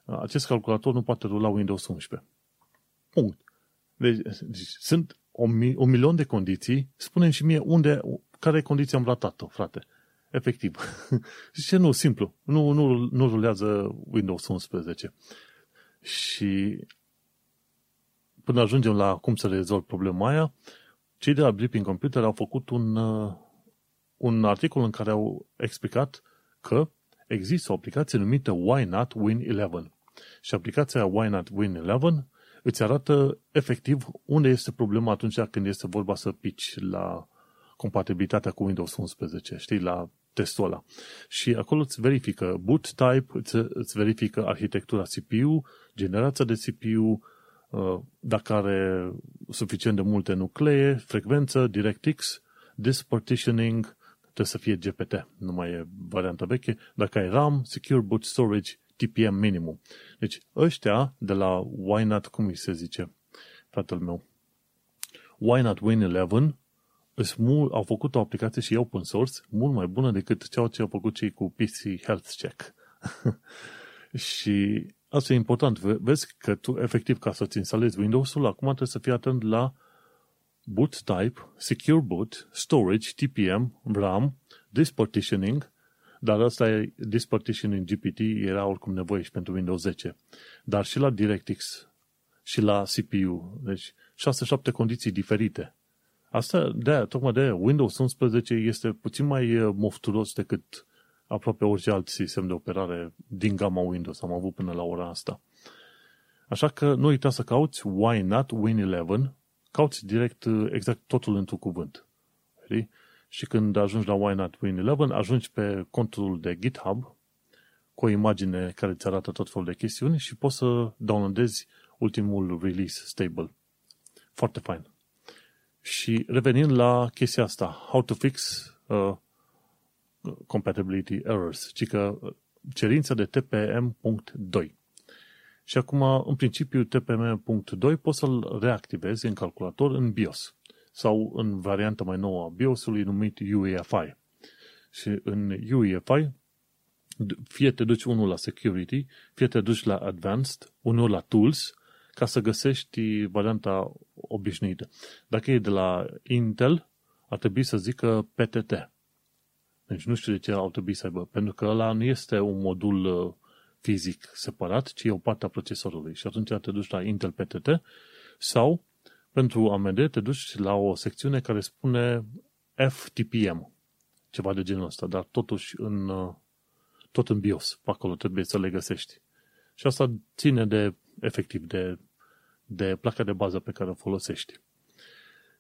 acest calculator nu poate rula Windows 11. Punct. Deci, deci sunt un, un milion de condiții, spunem și mie unde, care condiție am ratat-o, frate. Efectiv. Zice, nu, simplu. Nu, nu, nu rulează Windows 11. Și până ajungem la cum să rezolv problema aia, cei de la Blipping Computer au făcut un, uh, un articol în care au explicat că există o aplicație numită Why Not Win 11. Și aplicația Why Not Win 11 îți arată efectiv unde este problema atunci când este vorba să pici la compatibilitatea cu Windows 11, știi, la testul ăla. Și acolo îți verifică boot type, îți, îți verifică arhitectura CPU, generația de CPU, uh, dacă are suficient de multe nuclee, frecvență, DirectX, disk partitioning, trebuie să fie GPT, nu mai e varianta veche, dacă ai RAM, Secure Boot Storage, TPM minimum. Deci ăștia de la Why Not, cum îi se zice, fratele meu, Why Not Win 11 mult, au făcut o aplicație și open source mult mai bună decât ceea ce au făcut cei cu PC Health Check. și asta e important. Vezi că tu, efectiv, ca să-ți instalezi Windows-ul, acum trebuie să fii atent la boot type, secure boot, storage, TPM, RAM, disk partitioning, dar asta e disk partitioning GPT era oricum nevoie și pentru Windows 10. Dar și la DirectX și la CPU. Deci 6-7 condiții diferite. Asta, de tocmai de Windows 11 este puțin mai uh, mofturos decât aproape orice alt sistem de operare din gama Windows am avut până la ora asta. Așa că nu uita să cauți Why Not Win 11, cauți direct uh, exact totul într-un cuvânt. Știi? Și când ajungi la Why Not Win 11, ajungi pe contul de GitHub cu o imagine care îți arată tot felul de chestiuni și poți să downloadezi ultimul release stable. Foarte fain. Și revenind la chestia asta, how to fix uh, compatibility errors, ci că uh, cerința de TPM.2. Și acum, în principiu, TPM.2 poți să-l reactivezi în calculator în BIOS sau în varianta mai nouă a BIOS-ului numit UEFI. Și în UEFI, fie te duci unul la Security, fie te duci la Advanced, unul la Tools, ca să găsești varianta obișnuită. Dacă e de la Intel, ar trebui să zică PTT. Deci nu știu de ce au trebui să aibă, pentru că ăla nu este un modul uh, fizic separat, ci e o parte a procesorului. Și atunci te duci la Intel PTT sau pentru AMD te duci la o secțiune care spune FTPM, ceva de genul ăsta, dar totuși în, uh, tot în BIOS, pe acolo trebuie să le găsești. Și asta ține de, efectiv, de de placa de bază pe care o folosești.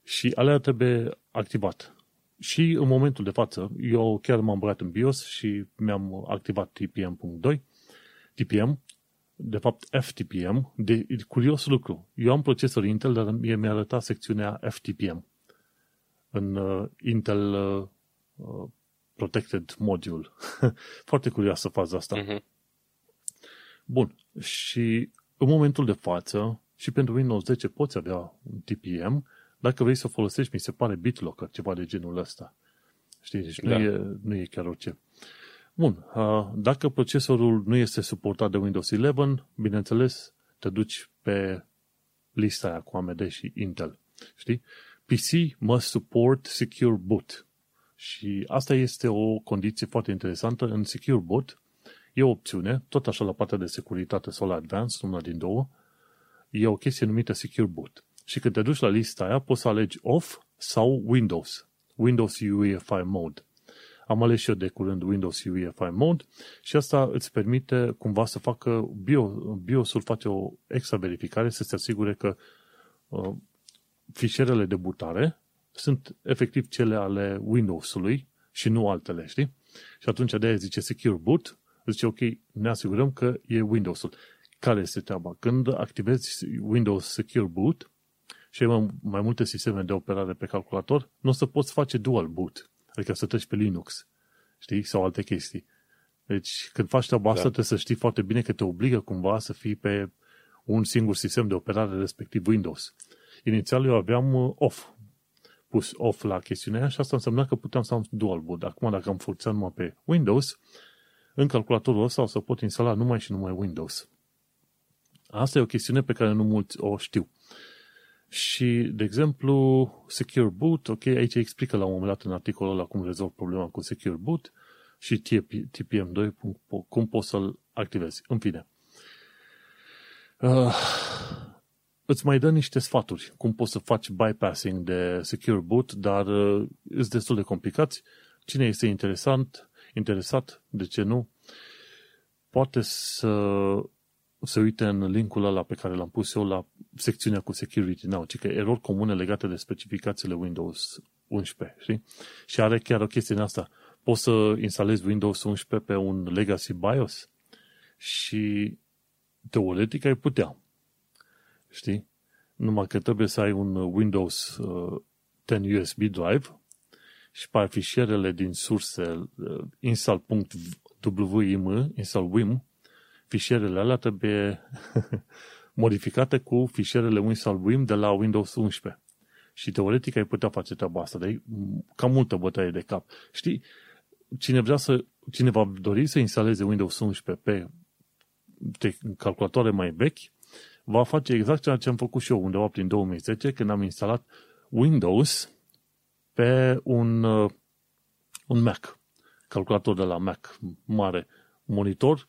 Și alea trebuie activat. Și în momentul de față, eu chiar m-am băgat în BIOS și mi-am activat TPM.2, TPM, de fapt FTPM, de curios lucru. Eu am procesor Intel, dar mie mi-a arătat secțiunea FTPM în uh, Intel uh, uh Protected Module. Foarte curioasă faza asta. Uh-huh. Bun. Și în momentul de față, și pentru Windows 10 poți avea un TPM dacă vrei să folosești, mi se pare BitLocker, ceva de genul ăsta. Știi? Deci da. nu, e, nu e chiar orice. Bun. Dacă procesorul nu este suportat de Windows 11, bineînțeles, te duci pe lista aia cu AMD și Intel. Știi? PC must support Secure Boot. Și asta este o condiție foarte interesantă. În Secure Boot e o opțiune, tot așa la partea de securitate sau la Advanced, una din două, e o chestie numită Secure Boot. Și când te duci la lista aia, poți să alegi Off sau Windows. Windows UEFI Mode. Am ales și eu de curând Windows UEFI Mode și asta îți permite cumva să facă bio, BIOS-ul face o extra verificare să se asigure că uh, fișierele de butare sunt efectiv cele ale Windows-ului și nu altele, știi? Și atunci de aia zice Secure Boot, zice ok, ne asigurăm că e Windows-ul. Care este treaba? Când activezi Windows Secure Boot și ai mai multe sisteme de operare pe calculator, nu o să poți face dual boot, adică să treci pe Linux, știi, sau alte chestii. Deci, când faci treaba asta, da. trebuie să știi foarte bine că te obligă cumva să fii pe un singur sistem de operare, respectiv Windows. Inițial eu aveam uh, off, pus off la chestiunea și asta însemna că puteam să am dual boot. Acum, dacă am forțat numai pe Windows, în calculatorul ăsta o să pot instala numai și numai Windows. Asta e o chestiune pe care nu mulți o știu. Și, de exemplu, Secure Boot, ok, aici explică la un moment dat în articolul ăla cum rezolv problema cu Secure Boot și TPM2, cum poți să-l activezi. În fine. Uh, îți mai dă niște sfaturi, cum poți să faci bypassing de Secure Boot, dar uh, sunt destul de complicați. Cine este interesant, interesat, de ce nu, poate să se uite în linkul ăla pe care l-am pus eu la secțiunea cu Security Now, ci că erori comune legate de specificațiile Windows 11, știi? Și are chiar o chestie în asta. Poți să instalezi Windows 11 pe un legacy BIOS și teoretic ai putea. Știi? Numai că trebuie să ai un Windows uh, 10 USB drive și pe fișierele din surse uh, install.wim, install wim, fișierele alea trebuie modificate cu fișierele install wim de la Windows 11. Și teoretic ai putea face treaba asta, dar e cam multă bătaie de cap. Știi, cine vrea să, cine va dori să instaleze Windows 11 pe calculatoare mai vechi, va face exact ceea ce am făcut și eu undeva prin 2010, când am instalat Windows pe un, uh, un Mac, calculator de la Mac mare, monitor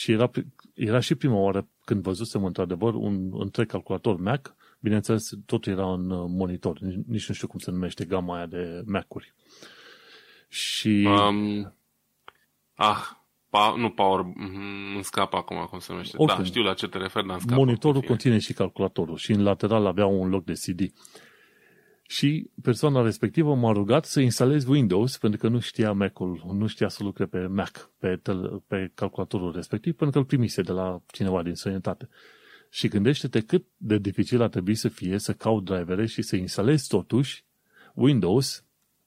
și era, era și prima oară când văzusem într-adevăr un întreg calculator Mac, bineînțeles totul era în uh, monitor, nici, nici nu știu cum se numește gama aia de Mac-uri. Și... Um, ah, Pa, nu Power, mm, îmi scapă acum cum se numește. Oricum, da, știu la ce te referi, dar îmi scapă. Monitorul conține și calculatorul și în lateral avea un loc de CD. Și persoana respectivă m-a rugat să instalez Windows pentru că nu știa Mac-ul, nu știa să lucre pe Mac, pe, tel, pe calculatorul respectiv, pentru că îl primise de la cineva din sănătate. Și gândește-te cât de dificil ar trebui să fie să caut drivere și să instalezi totuși Windows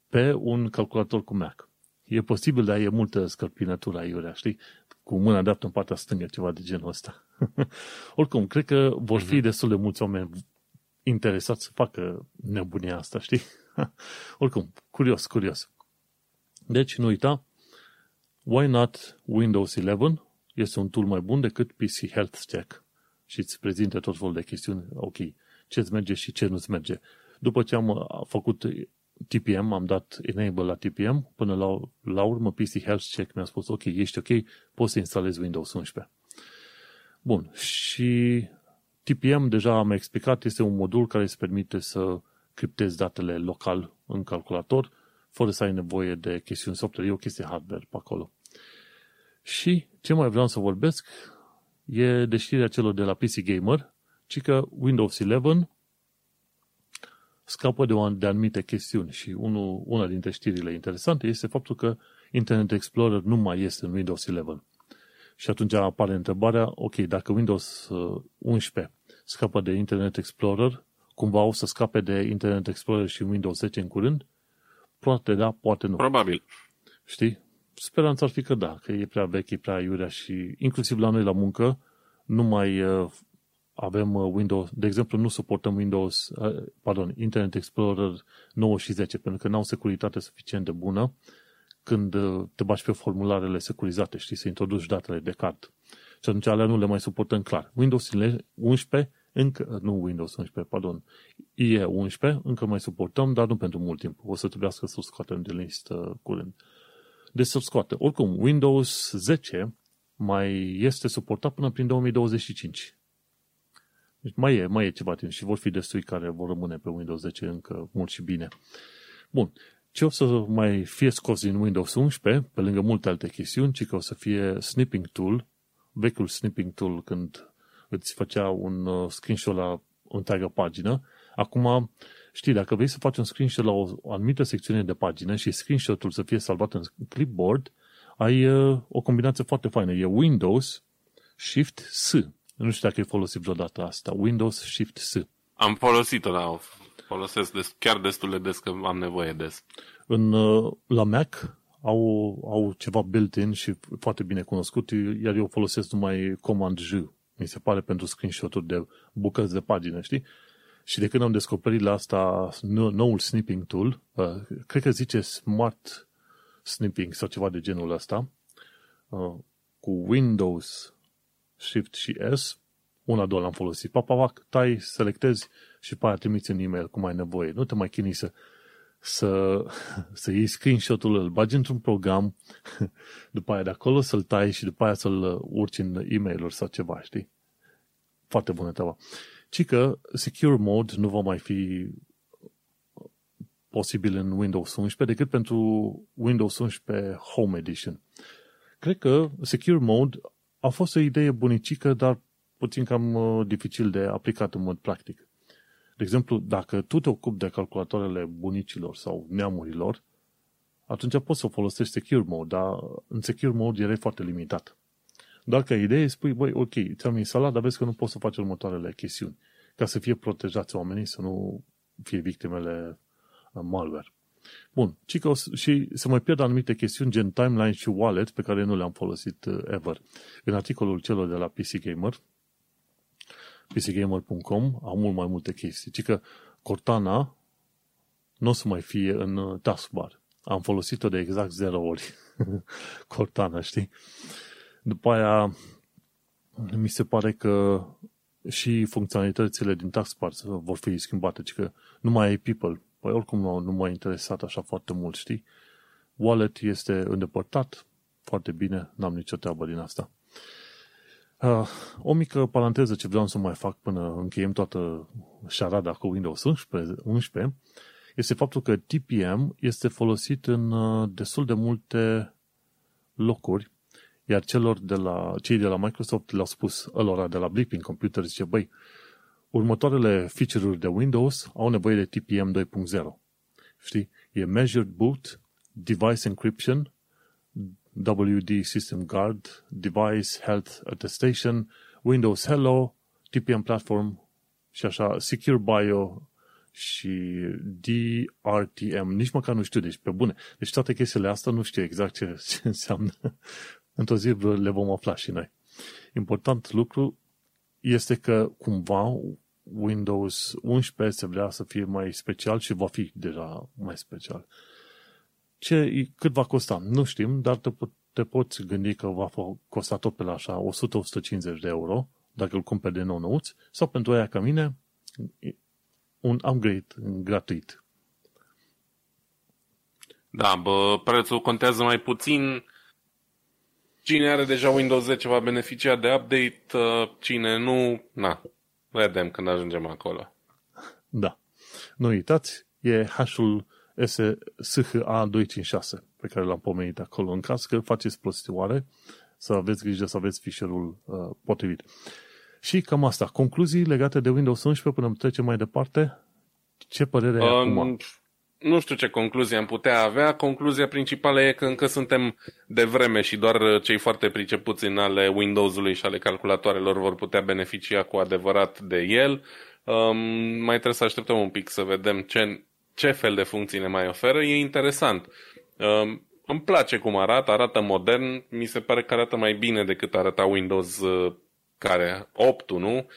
pe un calculator cu Mac. E posibil, dar e multă scărpinătură aiurea, știi? Cu mâna dreaptă în partea stângă, ceva de genul ăsta. Oricum, cred că vor fi mhm. destul de mulți oameni interesați să facă nebunia asta, știi? Oricum, curios, curios. Deci, nu uita, why not Windows 11 este un tool mai bun decât PC Health Check și îți prezintă tot felul de chestiuni, ok, ce-ți merge și ce nu-ți merge. După ce am făcut TPM, am dat enable la TPM, până la, la urmă PC Health Check mi-a spus, ok, ești ok, poți să instalezi Windows 11. Bun, și TPM, deja am explicat, este un modul care îți permite să criptezi datele local în calculator, fără să ai nevoie de chestiuni software, e o chestie hardware pe acolo. Și ce mai vreau să vorbesc e de știrea celor de la PC Gamer, ci că Windows 11 scapă de, o, de anumite chestiuni și unul, una dintre știrile interesante este faptul că Internet Explorer nu mai este în Windows 11. Și atunci apare întrebarea, ok, dacă Windows 11 uh, scapă de Internet Explorer, cumva o să scape de Internet Explorer și Windows 10 în curând? Poate da, poate nu. Probabil. Știi? Speranța ar fi că da, că e prea vechi, e prea iurea și inclusiv la noi la muncă nu mai uh, avem uh, Windows, de exemplu, nu suportăm Windows, uh, pardon, Internet Explorer 9 și 10, pentru că n-au securitate suficient de bună când uh, te bași pe formularele securizate, știi, să introduci datele de card. Și atunci alea nu le mai suportăm clar. Windows 11 încă, nu Windows 11, pardon, IE 11 încă mai suportăm, dar nu pentru mult timp. O să trebuiască să-l scoatem din listă curând. Deci să-l scoate. Oricum, Windows 10 mai este suportat până prin 2025. Deci mai e, mai e ceva timp și vor fi destui care vor rămâne pe Windows 10 încă mult și bine. Bun. Ce o să mai fie scos din Windows 11, pe lângă multe alte chestiuni, ci că o să fie snipping tool, vechiul snipping tool când îți făcea un uh, screenshot la o întreagă pagină. Acum Știi, dacă vrei să faci un screenshot la o, o anumită secțiune de pagină și screenshotul să fie salvat în clipboard, ai uh, o combinație foarte faină. E Windows Shift S. Nu știu dacă ai folosit vreodată asta. Windows Shift S. Am folosit-o, da. Folosesc des, chiar destul de des că am nevoie des. În, uh, la Mac au, au ceva built-in și foarte bine cunoscut, iar eu folosesc numai Command-J, mi se pare, pentru screenshot-uri de bucăți de pagină, știi? Și de când am descoperit la asta noul snipping tool, uh, cred că zice Smart Snipping sau ceva de genul ăsta, uh, cu Windows Shift și S, una, două l-am folosit. Papac, tai, selectezi și pe aia trimiți în e-mail cum ai nevoie. Nu te mai chinui să, să, să iei screenshot-ul, îl bagi într-un program, după aia de acolo să-l tai și după aia să-l urci în e mail sau ceva, știi? Foarte bună treaba. Ci că Secure Mode nu va mai fi posibil în Windows 11 decât pentru Windows 11 Home Edition. Cred că Secure Mode a fost o idee bunicică, dar puțin cam uh, dificil de aplicat în mod practic. De exemplu, dacă tu te ocupi de calculatoarele bunicilor sau neamurilor, atunci poți să folosești Secure Mode, dar în Secure Mode erai foarte limitat. Doar ca idee spui, băi, ok, ți-am instalat, dar vezi că nu poți să faci următoarele chestiuni, ca să fie protejați oamenii, să nu fie victimele uh, malware. Bun, și să mai pierd anumite chestiuni gen timeline și wallet pe care nu le-am folosit uh, ever. În articolul celor de la PC Gamer, pcgamer.com au mult mai multe chestii. Ci că Cortana nu o să mai fie în uh, taskbar. Am folosit-o de exact 0 ori. Cortana, știi? După aia, mi se pare că și funcționalitățile din taskbar vor fi schimbate, ci că nu mai ai people. Păi oricum nu, nu m-a interesat așa foarte mult, știi? Wallet este îndepărtat, foarte bine, n-am nicio treabă din asta. Uh, o mică paranteză ce vreau să mai fac până încheiem toată șarada cu Windows 11, 11 este faptul că TPM este folosit în uh, destul de multe locuri, iar celor de la, cei de la Microsoft le-au spus ălora de la Blipping Computer, zice, băi, următoarele feature-uri de Windows au nevoie de TPM 2.0. Știi? E Measured Boot, Device Encryption, WD System Guard, Device Health Attestation, Windows Hello, TPM Platform și așa, Secure Bio și DRTM. Nici măcar nu știu, deci pe bune. Deci toate chestiile astea nu știu exact ce, ce înseamnă. Într-o zi le vom afla și noi. Important lucru este că cumva Windows 11 se vrea să fie mai special și va fi deja mai special. Ce, cât va costa? Nu știm, dar te, te poți gândi că va costa tot pe la așa 100-150 de euro dacă îl cumperi de nou sau pentru aia ca mine un upgrade gratuit. Da, bă, prețul contează mai puțin. Cine are deja Windows 10 va beneficia de update, uh, cine nu, na, vedem când ajungem acolo. Da. Nu uitați, e hashul SHA256 pe care l-am pomenit acolo. În caz că faceți prostioare, să aveți grijă să aveți fișierul uh, potrivit. Și cam asta. Concluzii legate de Windows 11 până trecem mai departe. Ce părere ai um, acum? Nu știu ce concluzie am putea avea. Concluzia principală e că încă suntem de vreme și doar cei foarte pricepuți în ale Windows-ului și ale calculatoarelor vor putea beneficia cu adevărat de el. Um, mai trebuie să așteptăm un pic să vedem ce ce fel de funcții ne mai oferă, e interesant. Uh, îmi place cum arată, arată modern, mi se pare că arată mai bine decât arăta Windows uh, care 8 nu?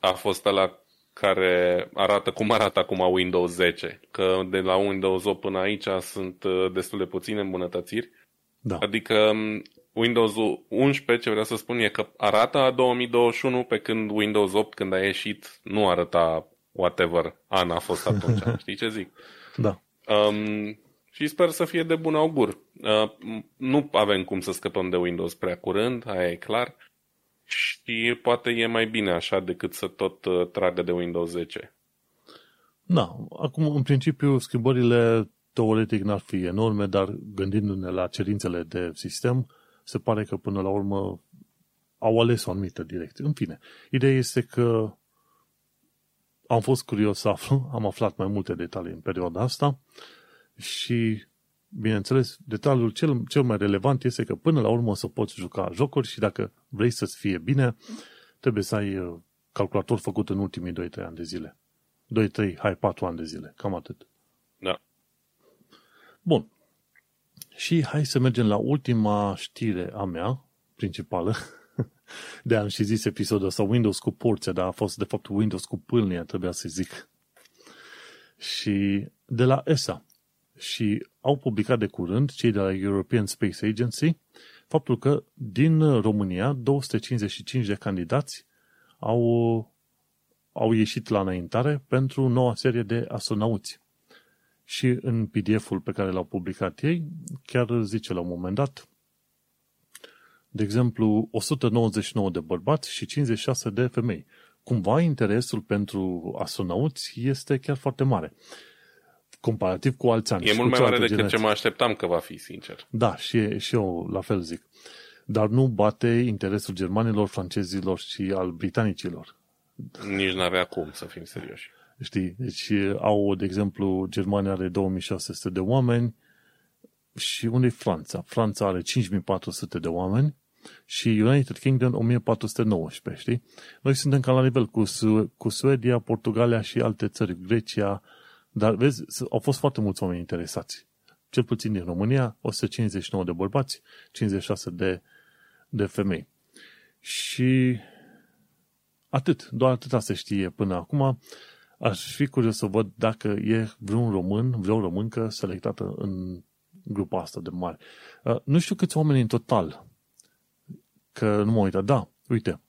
A fost la care arată cum arată acum Windows 10. Că de la Windows 8 până aici sunt uh, destul de puține îmbunătățiri. Da. Adică um, Windows 11, ce vreau să spun, e că arată a 2021, pe când Windows 8, când a ieșit, nu arăta whatever an a fost atunci. Știi ce zic? Da. Um, și sper să fie de bun augur. Uh, nu avem cum să scăpăm de Windows prea curând, aia e clar. Și poate e mai bine așa decât să tot uh, tragă de Windows 10. Da, acum în principiu schimbările teoretic n-ar fi enorme, dar gândindu-ne la cerințele de sistem, se pare că până la urmă au ales o anumită direcție. În fine, ideea este că am fost curios să aflu, am aflat mai multe detalii în perioada asta și, bineînțeles, detaliul cel, cel mai relevant este că până la urmă o să poți juca jocuri și dacă vrei să-ți fie bine, trebuie să ai uh, calculator făcut în ultimii 2-3 ani de zile. 2-3, hai 4 ani de zile, cam atât. Da. Bun. Și hai să mergem la ultima știre a mea, principală, de am și zis episodul ăsta, Windows cu porția, dar a fost de fapt Windows cu pâlnia, trebuia să zic. Și de la ESA. Și au publicat de curând, cei de la European Space Agency, faptul că din România 255 de candidați au, au ieșit la înaintare pentru noua serie de astronauți. Și în PDF-ul pe care l-au publicat ei, chiar zice la un moment dat, de exemplu, 199 de bărbați și 56 de femei. Cumva interesul pentru astronauți este chiar foarte mare. Comparativ cu alți ani. E mult mai mare decât generații. ce mă așteptam că va fi, sincer. Da, și, și eu la fel zic. Dar nu bate interesul germanilor, francezilor și al britanicilor. Nici n-avea cum, să fim serioși. Știi? Deci au, de exemplu, Germania are 2600 de oameni și unde e Franța? Franța are 5400 de oameni și United Kingdom 1419, știi? Noi suntem ca la nivel cu, Su- cu Suedia, Portugalia și alte țări, Grecia, dar vezi, au fost foarte mulți oameni interesați. Cel puțin din România, 159 de bărbați, 56 de, de femei. Și atât, doar atâta se știe până acum. Aș fi curios să văd dacă e vreun român, vreo româncă selectată în grupa asta de mare. Uh, nu știu câți oameni în total, că nu mă uitat. Da, uite,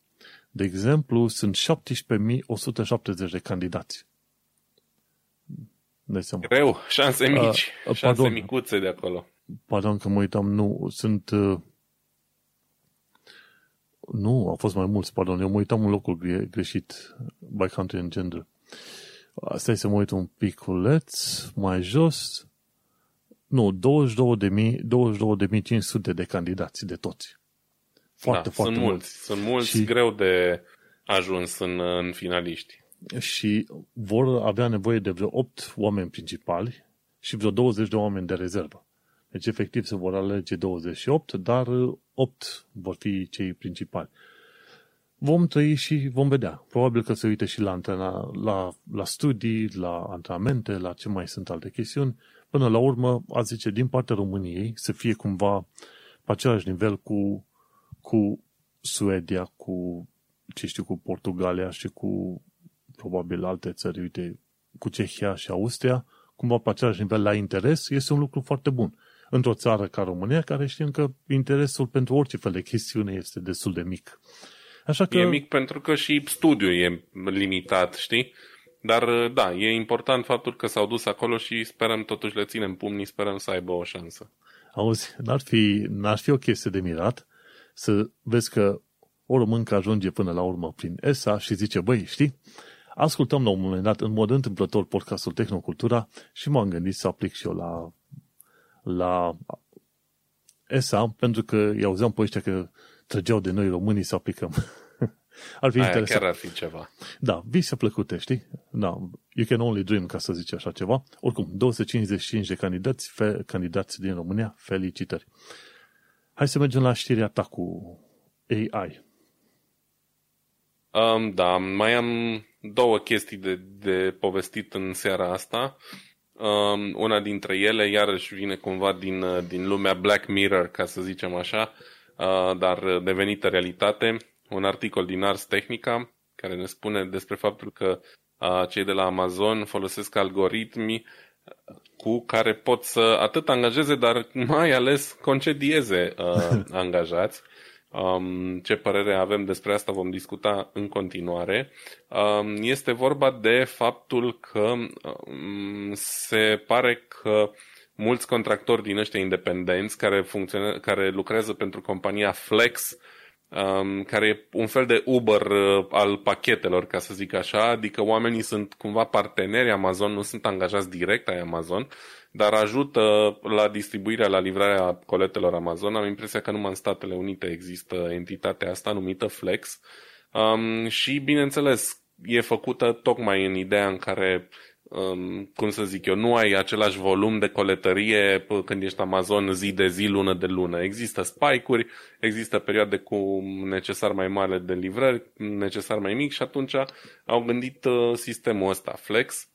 de exemplu, sunt 17.170 de candidați. Dai seama. Greu, șanse uh, mici, uh, șanse pardon, micuțe de acolo. Pardon că mă uitam, nu, sunt... Uh, nu, au fost mai mulți, pardon, eu mă uitam în locul gre- greșit, by country and gender. Stai să mă uit un piculeț mai jos. Nu, 22.500 22 de candidați de toți. Foarte, da, foarte sunt mulți. mulți. Sunt mulți, și, greu de ajuns în, în finaliști. Și vor avea nevoie de vreo 8 oameni principali și vreo 20 de oameni de rezervă. Deci, efectiv, se vor alege 28, dar 8 vor fi cei principali. Vom trăi și vom vedea. Probabil că se uite și la, antrena, la, la studii, la antrenamente, la ce mai sunt alte chestiuni. Până la urmă, a zice, din partea României, să fie cumva pe același nivel cu cu Suedia, cu, ce știu, cu Portugalia și cu probabil alte țări, uite, cu Cehia și Austria, cumva pe același nivel la interes, este un lucru foarte bun. Într-o țară ca România, care știm că interesul pentru orice fel de chestiune este destul de mic. Așa că... E mic pentru că și studiul e limitat, știi? Dar da, e important faptul că s-au dus acolo și sperăm totuși le ținem pumnii, sperăm să aibă o șansă. Auzi, n-ar fi, n-ar fi o chestie de mirat să vezi că o româncă ajunge până la urmă prin ESA și zice, băi, știi, ascultăm la un moment dat în mod întâmplător podcastul Tehnocultura și m-am gândit să aplic și eu la, la ESA, pentru că îi auzeam pe ăștia că trăgeau de noi românii să aplicăm. ar fi Aia interesant. chiar ar fi ceva. Da, vise plăcute, știi? Da, you can only dream, ca să zici așa ceva. Oricum, 255 de candidați, fe, candidați din România, felicitări. Hai să mergem la știrea ta cu AI. Um, da, mai am două chestii de, de povestit în seara asta. Um, una dintre ele, iarăși, vine cumva din, din lumea Black Mirror, ca să zicem așa, uh, dar devenită realitate. Un articol din Ars Technica care ne spune despre faptul că uh, cei de la Amazon folosesc algoritmi cu care pot să atât angajeze, dar mai ales concedieze uh, angajați. Um, ce părere avem despre asta vom discuta în continuare. Um, este vorba de faptul că um, se pare că mulți contractori din ăștia independenți care, funcționează, care lucrează pentru compania Flex um, care e un fel de Uber uh, al pachetelor, ca să zic așa, adică oamenii sunt cumva parteneri Amazon, nu sunt angajați direct ai Amazon, dar ajută la distribuirea, la livrarea coletelor Amazon. Am impresia că numai în Statele Unite există entitatea asta numită Flex. Um, și, bineînțeles, e făcută tocmai în ideea în care um, cum să zic eu, nu ai același volum de coletărie când ești Amazon zi de zi, lună de lună. Există spike-uri, există perioade cu necesar mai mare de livrări, necesar mai mic și atunci au gândit uh, sistemul ăsta, Flex,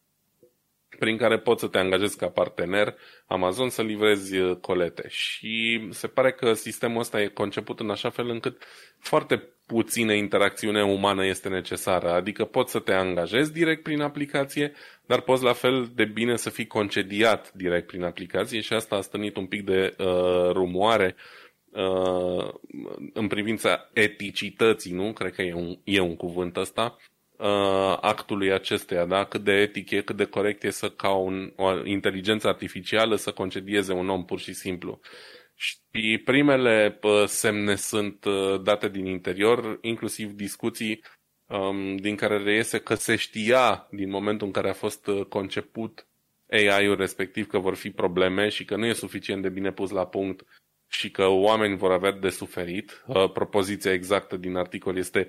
prin care poți să te angajezi ca partener Amazon să livrezi uh, colete. Și se pare că sistemul ăsta e conceput în așa fel încât foarte puțină interacțiune umană este necesară. Adică poți să te angajezi direct prin aplicație, dar poți la fel de bine să fii concediat direct prin aplicație și asta a stănit un pic de uh, rumoare uh, în privința eticității, nu? Cred că e un, e un cuvânt ăsta uh, actului acesteia, da? cât de etic e, cât de corect e să ca un, o inteligență artificială să concedieze un om pur și simplu. Și primele uh, semne sunt uh, date din interior, inclusiv discuții um, din care reiese că se știa din momentul în care a fost uh, conceput AI-ul respectiv că vor fi probleme și că nu e suficient de bine pus la punct și că oamenii vor avea de suferit. Uh, propoziția exactă din articol este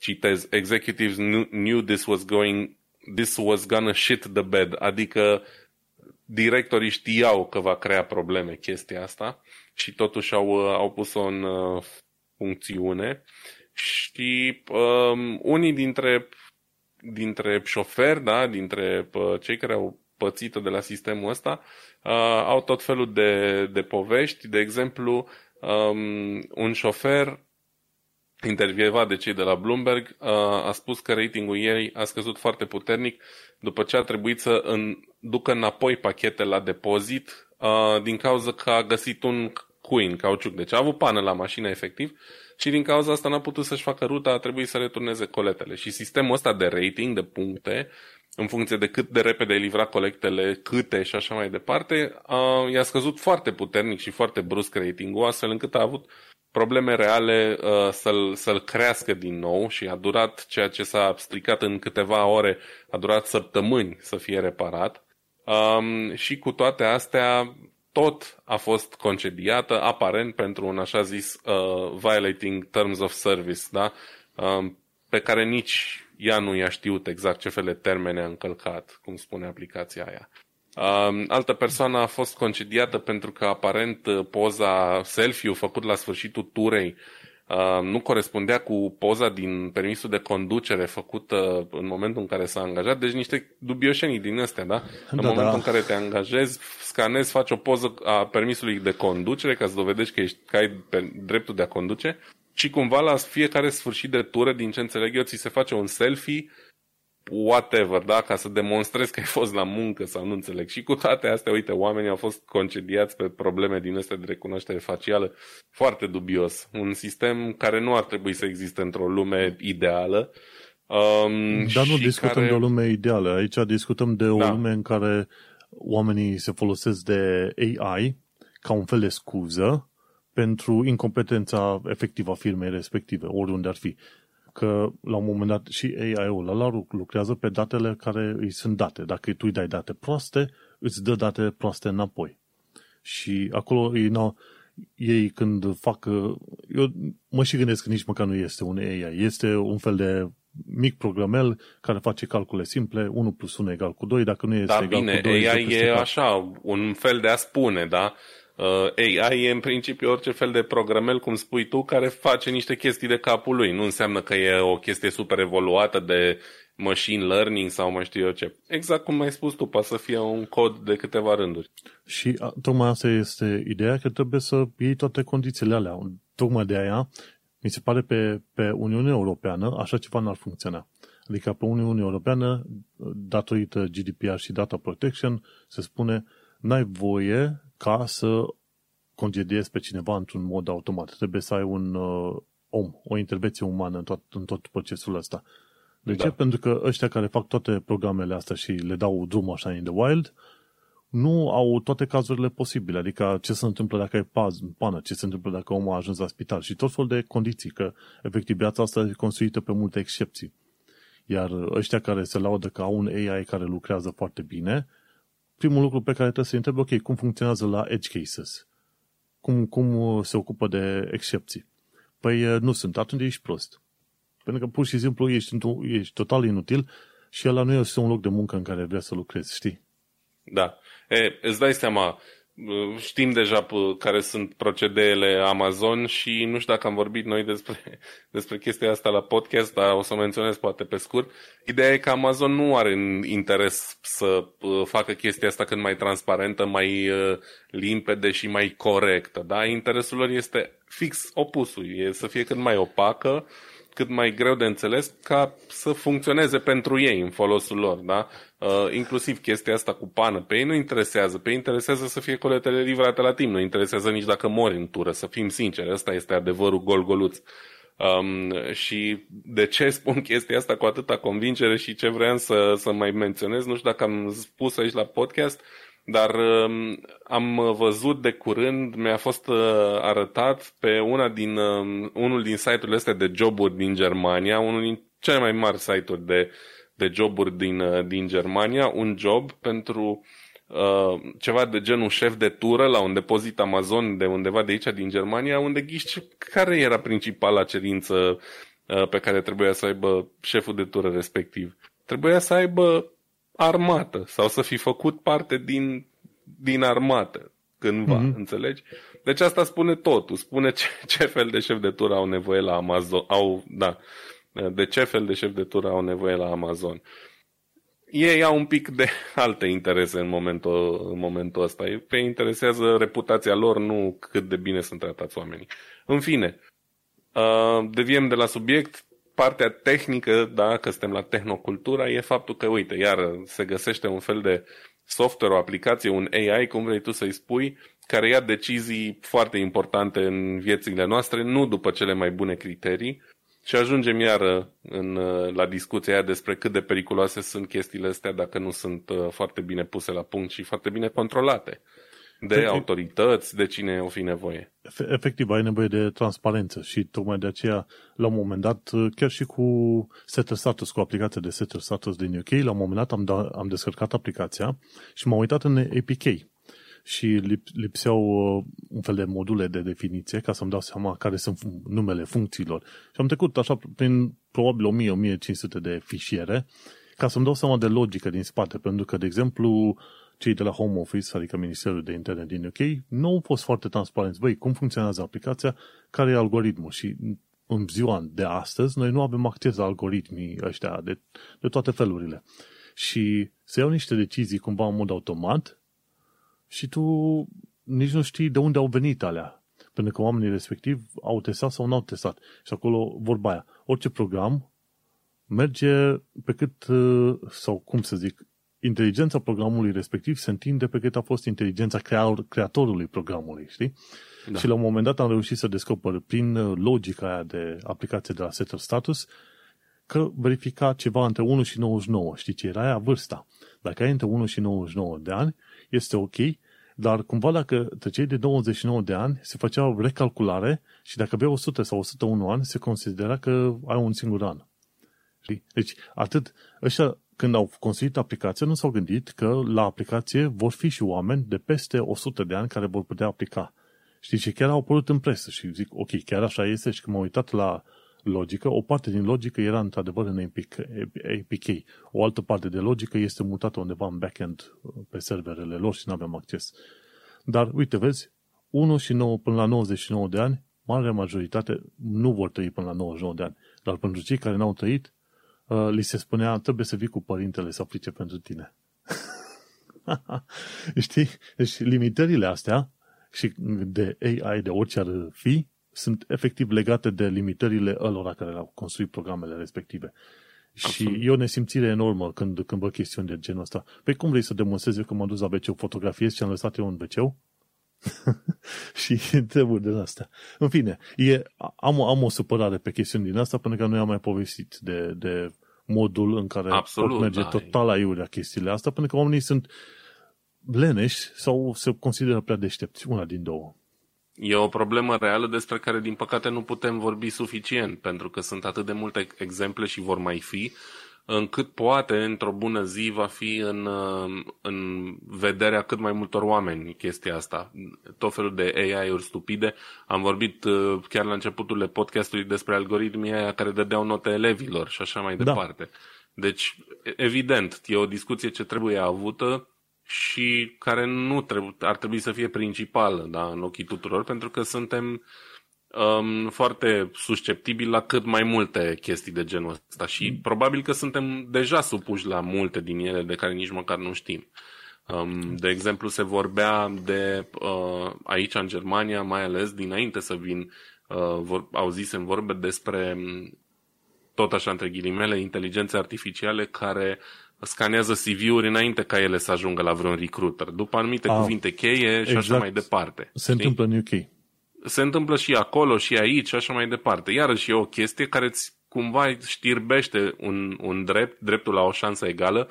citez, executives knew this was going, this was gonna shit the bed, adică directorii știau că va crea probleme chestia asta și totuși au, au pus-o în uh, funcțiune și um, unii dintre, dintre șoferi, da, dintre uh, cei care au pățit de la sistemul ăsta, uh, au tot felul de, de povești. De exemplu, um, un șofer intervievat de cei de la Bloomberg, a spus că ratingul ei a scăzut foarte puternic după ce a trebuit să în, ducă înapoi pachete la depozit din cauza că a găsit un cui în cauciuc. Deci a avut pană la mașină efectiv și din cauza asta n-a putut să-și facă ruta, a trebuit să returneze coletele. Și sistemul ăsta de rating, de puncte, în funcție de cât de repede ai livrat colectele, câte și așa mai departe, a, i-a scăzut foarte puternic și foarte brusc ratingul, astfel încât a avut probleme reale uh, să-l, să-l crească din nou și a durat ceea ce s-a stricat în câteva ore, a durat săptămâni să fie reparat. Um, și cu toate astea, tot a fost concediată, aparent pentru un așa zis uh, violating terms of service, da? Um, pe care nici ea nu i-a știut exact ce fel de termene a încălcat, cum spune aplicația aia. Um, altă persoană a fost concediată pentru că aparent uh, poza selfie-ul făcut la sfârșitul turei uh, nu corespundea cu poza din permisul de conducere făcută în momentul în care s-a angajat, deci niște dubioșenii din astea, da? În da, momentul da. în care te angajezi, scanezi, faci o poză a permisului de conducere ca să dovedești că, ești, că ai dreptul de a conduce și cumva la fiecare sfârșit de tură, din ce înțeleg eu, ți se face un selfie whatever, da? Ca să demonstrezi că ai fost la muncă sau nu înțeleg. Și cu toate astea, uite, oamenii au fost concediați pe probleme din astea de recunoaștere facială foarte dubios. Un sistem care nu ar trebui să existe într-o lume ideală. Um, Dar nu discutăm care... de o lume ideală. Aici discutăm de o da. lume în care oamenii se folosesc de AI ca un fel de scuză pentru incompetența efectivă a firmei respective, oriunde ar fi că la un moment dat și AI-ul ăla lucrează pe datele care îi sunt date. Dacă tu îi dai date proaste, îți dă date proaste înapoi. Și acolo ei, n ei când fac... Eu mă și gândesc că nici măcar nu este un AI. Este un fel de mic programel care face calcule simple, 1 plus 1 egal cu 2, dacă nu este da, egal bine, cu 2... AI e așa, un fel de a spune, da? Uh, AI e în principiu orice fel de programel, cum spui tu, care face niște chestii de capul lui. Nu înseamnă că e o chestie super evoluată de machine learning sau mai știu eu ce. Exact cum ai spus tu, poate să fie un cod de câteva rânduri. Și a, tocmai asta este ideea, că trebuie să iei toate condițiile alea. Tocmai de aia, mi se pare pe, pe Uniunea Europeană, așa ceva n-ar funcționa. Adică pe Uniunea Europeană, datorită GDPR și Data Protection, se spune n-ai voie ca să concediezi pe cineva într-un mod automat. Trebuie să ai un uh, om, o intervenție umană în tot, în tot procesul ăsta. De da. ce? Pentru că ăștia care fac toate programele astea și le dau drum așa in the wild, nu au toate cazurile posibile. Adică ce se întâmplă dacă ai paz, pană, ce se întâmplă dacă omul a ajuns la spital și tot felul de condiții, că efectiv viața asta e construită pe multe excepții. Iar ăștia care se laudă că au un AI care lucrează foarte bine, primul lucru pe care trebuie să întrebe, ok, cum funcționează la edge cases? Cum, cum se ocupă de excepții? Păi nu sunt, atunci ești prost. Pentru că pur și simplu ești, ești total inutil și ăla nu este un loc de muncă în care vrea să lucrezi, știi? Da. E, îți dai seama, știm deja care sunt procedeele Amazon și nu știu dacă am vorbit noi despre, despre chestia asta la podcast, dar o să menționez poate pe scurt. Ideea e că Amazon nu are interes să facă chestia asta cât mai transparentă, mai limpede și mai corectă. Da? Interesul lor este fix opusul, e să fie cât mai opacă, cât mai greu de înțeles ca să funcționeze pentru ei, în folosul lor, da? Uh, inclusiv chestia asta cu pană. Pe ei nu interesează, pe ei interesează să fie coletele livrate la timp, nu interesează nici dacă mori în tură, să fim sinceri, ăsta este adevărul gol-goluț. Um, și de ce spun chestia asta cu atâta convingere și ce vreau să, să mai menționez, nu știu dacă am spus aici la podcast, uh, dar um, am văzut de curând, mi-a fost uh, arătat pe una din, um, unul din site-urile astea de joburi din Germania, unul din cele mai mari site-uri de, de joburi din, uh, din Germania, un job pentru uh, ceva de genul șef de tură la un depozit Amazon de undeva de aici din Germania, unde ghiși care era principala cerință uh, pe care trebuia să aibă șeful de tură respectiv. Trebuia să aibă armată sau să fi făcut parte din, din armată cândva, mm-hmm. înțelegi? Deci asta spune totul, spune ce, ce fel de șef de tură au nevoie la Amazon, au, da, de ce fel de șef de tură au nevoie la Amazon. Ei au un pic de alte interese în momentul, în momentul ăsta. Pe interesează reputația lor, nu cât de bine sunt tratați oamenii. În fine, uh, deviem de la subiect, partea tehnică, da, că suntem la tehnocultura, e faptul că, uite, iar se găsește un fel de software, o aplicație, un AI, cum vrei tu să-i spui, care ia decizii foarte importante în viețile noastre, nu după cele mai bune criterii, și ajungem iară în, la discuția aia despre cât de periculoase sunt chestiile astea dacă nu sunt uh, foarte bine puse la punct și foarte bine controlate de Efectiv, autorități, de cine o fi nevoie. Efectiv, ai nevoie de transparență și tocmai de aceea, la un moment dat, chiar și cu Setter Status, cu aplicația de Setter Status din UK, la un moment dat am, da, am descărcat aplicația și m-am uitat în APK și lip, lipseau uh, un fel de module de definiție ca să-mi dau seama care sunt numele funcțiilor. Și am trecut așa prin probabil 1000-1500 de fișiere ca să-mi dau seama de logică din spate, pentru că, de exemplu, cei de la Home Office, adică Ministerul de Interne din UK, nu au fost foarte transparenți. Băi, cum funcționează aplicația? Care e algoritmul? Și în ziua de astăzi, noi nu avem acces la algoritmii ăștia de, de toate felurile. Și se iau niște decizii cumva în mod automat și tu nici nu știi de unde au venit alea. Pentru că oamenii respectiv au testat sau nu au testat. Și acolo vorba aia. Orice program merge pe cât, sau cum să zic, inteligența programului respectiv se întinde pe cât a fost inteligența creatorului programului, știi? Da. Și la un moment dat am reușit să descoper prin logica aia de aplicație de la Setter Status că verifica ceva între 1 și 99. Știi ce era aia? Vârsta. Dacă ai între 1 și 99 de ani, este ok, dar cumva dacă treceai de 29 de ani, se făcea o recalculare și dacă aveai 100 sau 101 ani, se considera că ai un singur an. Știi? Deci, atât, ăștia când au construit aplicația, nu s-au gândit că la aplicație vor fi și oameni de peste 100 de ani care vor putea aplica. Știi, și chiar au apărut în presă și zic, ok, chiar așa este și când m-am uitat la logică, o parte din logică era într-adevăr în APK. O altă parte de logică este mutată undeva în backend pe serverele lor și nu avem acces. Dar, uite, vezi, 1 și 9 până la 99 de ani, marea majoritate nu vor trăi până la 99 de ani. Dar pentru cei care n-au trăit, uh, li se spunea, trebuie să vii cu părintele să aplice pentru tine. Știi? Deci limitările astea și de AI, de orice ar fi, sunt efectiv legate de limitările ălora care au construit programele respective. Absolut. Și e o nesimțire enormă când, când văd chestiuni de genul ăsta. Păi cum vrei să demonstrezi eu că m-am dus la wc fotografiez și am lăsat eu în wc și treburi de asta. În fine, e, am, am o supărare pe chestiuni din asta până că nu am mai povestit de, de modul în care Absolut, pot merge da. total aiurea chestiile astea, pentru că oamenii sunt leneși sau se consideră prea deștepți, una din două. E o problemă reală despre care, din păcate, nu putem vorbi suficient, pentru că sunt atât de multe exemple și vor mai fi încât poate într-o bună zi va fi în, uh, în vederea cât mai multor oameni chestia asta. Tot felul de AI-uri stupide. Am vorbit uh, chiar la începutul podcastului despre algoritmii aia care dădeau note elevilor și așa mai da. departe. Deci, evident, e o discuție ce trebuie avută și care nu trebuie, ar trebui să fie principală da, în ochii tuturor, pentru că suntem um, foarte susceptibili la cât mai multe chestii de genul ăsta și mm. probabil că suntem deja supuși la multe din ele de care nici măcar nu știm. Um, de exemplu, se vorbea de uh, aici în Germania, mai ales dinainte să vin, uh, vor, auzisem vorbe despre tot așa între ghilimele, inteligențe artificiale care scanează CV-uri înainte ca ele să ajungă la vreun recruiter, după anumite ah, cuvinte cheie și exact. așa mai departe. Se știi? întâmplă în UK. Se întâmplă și acolo, și aici, și așa mai departe. Iarăși e o chestie care îți cumva știrbește un, un drept, dreptul la o șansă egală,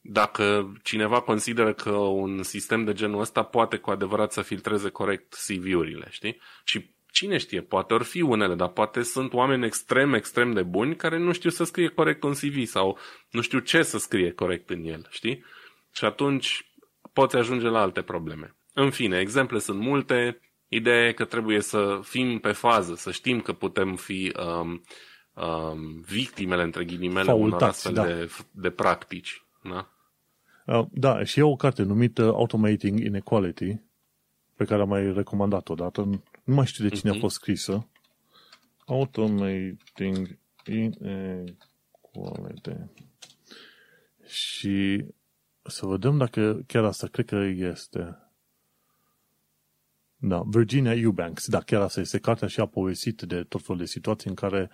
dacă cineva consideră că un sistem de genul ăsta poate cu adevărat să filtreze corect CV-urile, știi? Și cine știe, poate or fi unele, dar poate sunt oameni extrem, extrem de buni care nu știu să scrie corect un CV sau nu știu ce să scrie corect în el, știi? Și atunci poți ajunge la alte probleme. În fine, exemple sunt multe. Ideea e că trebuie să fim pe fază, să știm că putem fi um, um, victimele, între ghilimele, unor astfel da. de, de practici. Da? Uh, da, și e o carte numită Automating Inequality, pe care am mai recomandat-o odată. Nu mai știu de cine uh-huh. a mhm. fost scrisă. Automating Inequality. Și să vedem dacă chiar asta, cred că este. Da, Virginia Eubanks, da, chiar asta este cartea și a povestit de tot felul de situații în care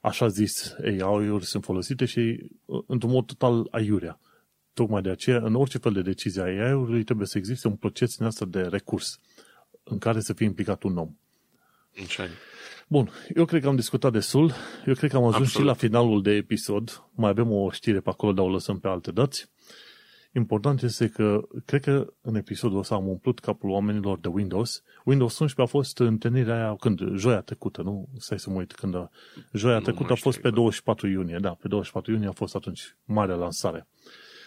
așa zis AI-uri sunt folosite și într-un mod total aiurea. Tocmai de aceea, în orice fel de decizie a AI-ului, trebuie să existe un proces în asta de recurs în care să fie implicat un om. Okay. Bun, eu cred că am discutat destul. Eu cred că am ajuns Absolut. și la finalul de episod. Mai avem o știre pe acolo, dar o lăsăm pe alte dăți. Important este că, cred că în episodul ăsta am umplut capul oamenilor de Windows. Windows 11 a fost întâlnirea aia, când? Joia trecută, nu? Stai să mă uit când. Joia nu trecută a fost pe 24 iunie, da, pe 24 iunie a fost atunci marea lansare.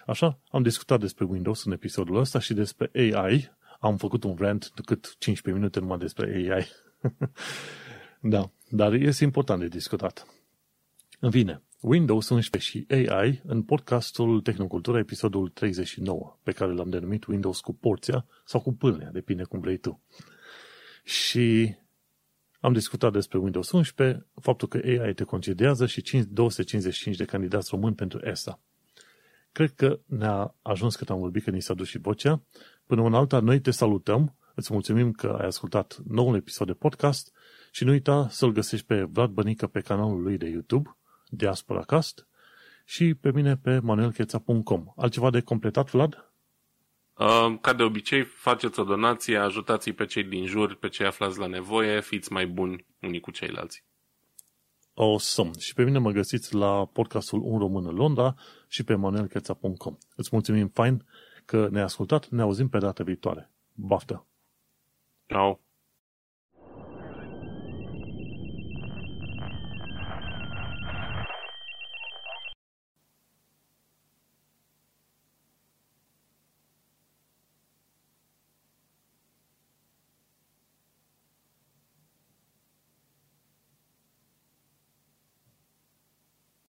Așa, am discutat despre Windows în episodul ăsta și despre AI. Am făcut un rant de cât 15 minute numai despre AI. da, dar este important de discutat. În fine, Windows 11 și AI în podcastul Tehnocultura, episodul 39, pe care l-am denumit Windows cu porția sau cu pâlnea, depinde cum vrei tu. Și am discutat despre Windows 11, faptul că AI te concedează și 255 de candidați români pentru ESA. Cred că ne-a ajuns cât am vorbit, că ni s-a dus și vocea. Până în alta, noi te salutăm, îți mulțumim că ai ascultat noul episod de podcast și nu uita să-l găsești pe Vlad Bănică pe canalul lui de YouTube, Diaspora Cast, și pe mine pe manuelcheța.com. Altceva de completat, Vlad? Uh, ca de obicei, faceți o donație, ajutați pe cei din jur, pe cei aflați la nevoie, fiți mai buni unii cu ceilalți. Awesome. Și pe mine mă găsiți la podcastul Un Român în Londra și pe manuelcheța.com. Îți mulțumim fain că ne-ai ascultat, ne auzim pe data viitoare. Baftă! Ciao!